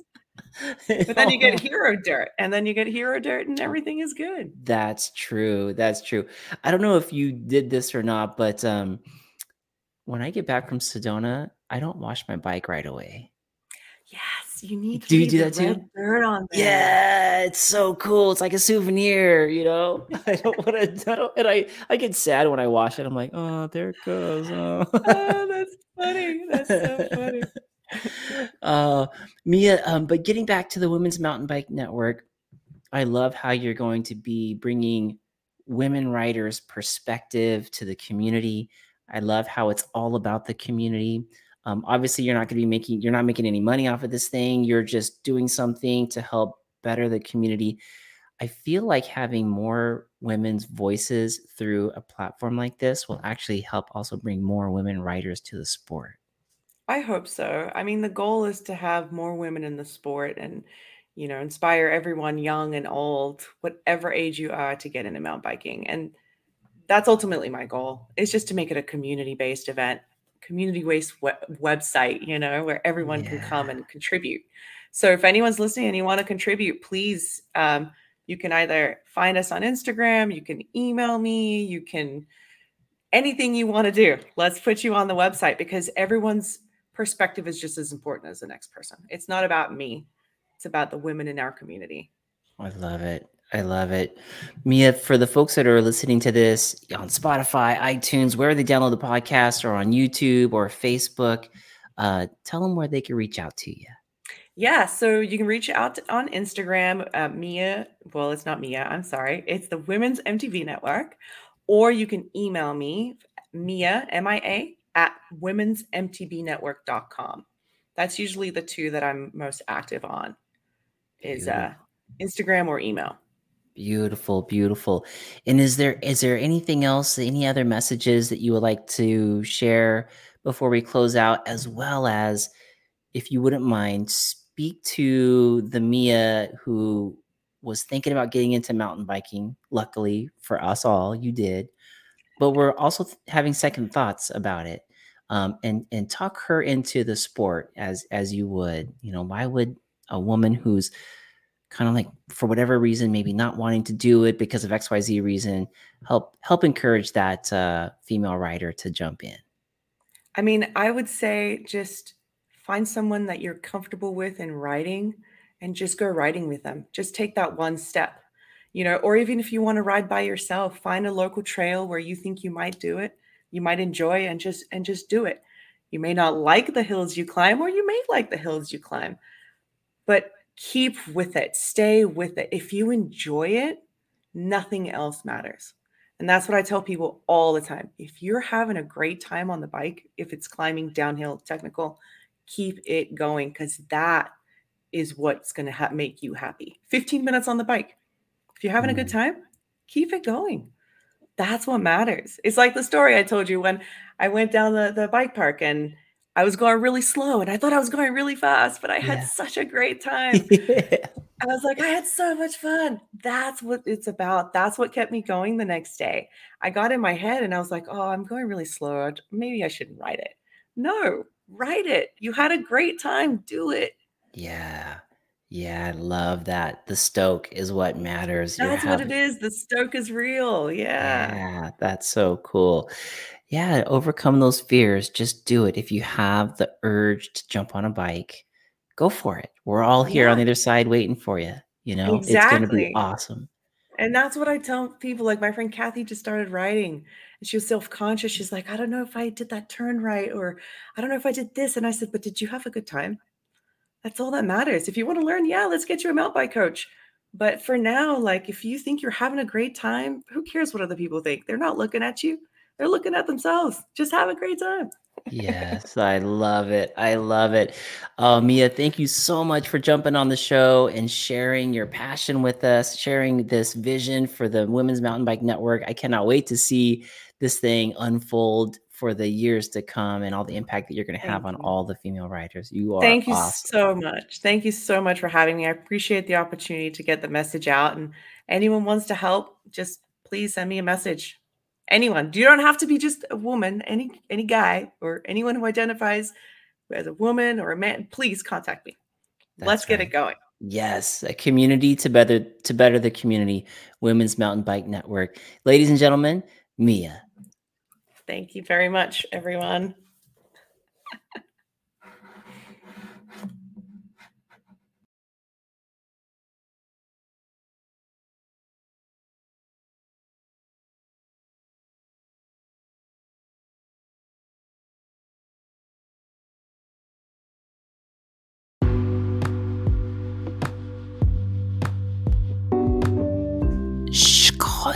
B: but then you get hero dirt and then you get hero dirt and everything is good.
A: That's true. That's true. I don't know if you did this or not, but um when I get back from Sedona, I don't wash my bike right away.
B: Yes, you need.
A: Do you do that too?
B: Dirt on there.
A: Yeah, it's so cool. It's like a souvenir, you know. I don't want to. And I I get sad when I wash it. I'm like, oh, there it goes. Oh,
B: oh that's funny. That's so funny.
A: uh, Mia, um, but getting back to the Women's Mountain Bike Network, I love how you're going to be bringing women riders' perspective to the community. I love how it's all about the community. Um, obviously, you're not going to be making you're not making any money off of this thing. You're just doing something to help better the community. I feel like having more women's voices through a platform like this will actually help also bring more women writers to the sport.
B: I hope so. I mean, the goal is to have more women in the sport and, you know, inspire everyone, young and old, whatever age you are, to get into mountain biking. And that's ultimately my goal. Is just to make it a community-based event, community-based website, you know, where everyone yeah. can come and contribute. So if anyone's listening and you want to contribute, please, um, you can either find us on Instagram, you can email me, you can anything you want to do. Let's put you on the website because everyone's perspective is just as important as the next person. It's not about me, it's about the women in our community.
A: I love it. I love it. Mia, for the folks that are listening to this on Spotify, iTunes, where they download the podcast or on YouTube or Facebook, uh, tell them where they can reach out to you.
B: Yeah, so you can reach out on Instagram, uh, Mia. Well, it's not Mia. I'm sorry. It's the Women's MTB Network, or you can email me, Mia M I A at womensmtbnetwork.com. That's usually the two that I'm most active on is uh, Instagram or email.
A: Beautiful, beautiful. And is there is there anything else, any other messages that you would like to share before we close out, as well as if you wouldn't mind, speak to the Mia who was thinking about getting into mountain biking. Luckily for us all, you did but we're also having second thoughts about it um, and and talk her into the sport as as you would you know why would a woman who's kind of like for whatever reason maybe not wanting to do it because of xyz reason help help encourage that uh, female rider to jump in
B: i mean i would say just find someone that you're comfortable with in riding and just go riding with them just take that one step you know, or even if you want to ride by yourself, find a local trail where you think you might do it, you might enjoy and just and just do it. You may not like the hills you climb or you may like the hills you climb. But keep with it, stay with it. If you enjoy it, nothing else matters. And that's what I tell people all the time. If you're having a great time on the bike, if it's climbing downhill, technical, keep it going because that is what's going to ha- make you happy. 15 minutes on the bike. If you're having a good mm. time, keep it going. That's what matters. It's like the story I told you when I went down the, the bike park and I was going really slow and I thought I was going really fast, but I had yeah. such a great time. yeah. I was like, I had so much fun. That's what it's about. That's what kept me going the next day. I got in my head and I was like, oh, I'm going really slow. Maybe I shouldn't write it. No, write it. You had a great time. Do it.
A: Yeah. Yeah, I love that. The stoke is what matters.
B: That's what it is. The stoke is real. Yeah.
A: Yeah, that's so cool. Yeah, overcome those fears. Just do it. If you have the urge to jump on a bike, go for it. We're all here on the other side waiting for you. You know, it's going to be awesome.
B: And that's what I tell people. Like my friend Kathy just started riding and she was self conscious. She's like, I don't know if I did that turn right, or I don't know if I did this. And I said, But did you have a good time? That's all that matters. If you want to learn, yeah, let's get you a mountain bike coach. But for now, like if you think you're having a great time, who cares what other people think? They're not looking at you. They're looking at themselves. Just have a great time.
A: yes, I love it. I love it. Uh, Mia, thank you so much for jumping on the show and sharing your passion with us, sharing this vision for the Women's Mountain Bike Network. I cannot wait to see this thing unfold for the years to come and all the impact that you're going to have on all the female writers. You are
B: Thank you
A: awesome.
B: so much. Thank you so much for having me. I appreciate the opportunity to get the message out and anyone wants to help, just please send me a message. Anyone. You don't have to be just a woman, any any guy or anyone who identifies as a woman or a man, please contact me. That's Let's right. get it going.
A: Yes, a community to better to better the community. Women's Mountain Bike Network. Ladies and gentlemen, Mia.
B: Thank you very much, everyone.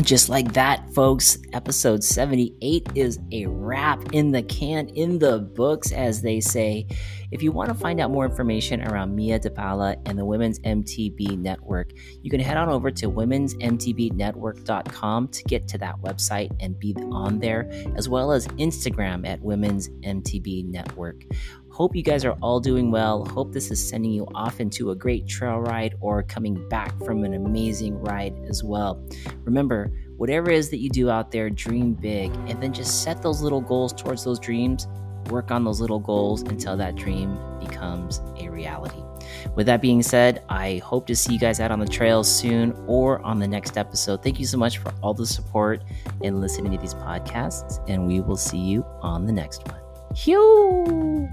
A: just like that, folks, episode 78 is a wrap in the can, in the books, as they say. If you want to find out more information around Mia De Paula and the Women's MTB Network, you can head on over to womensmtbnetwork.com to get to that website and be on there, as well as Instagram at Women's MTB Network. Hope you guys are all doing well. Hope this is sending you off into a great trail ride or coming back from an amazing ride as well. Remember, whatever it is that you do out there, dream big and then just set those little goals towards those dreams. Work on those little goals until that dream becomes a reality. With that being said, I hope to see you guys out on the trails soon or on the next episode. Thank you so much for all the support and listening to these podcasts, and we will see you on the next one. Hugh!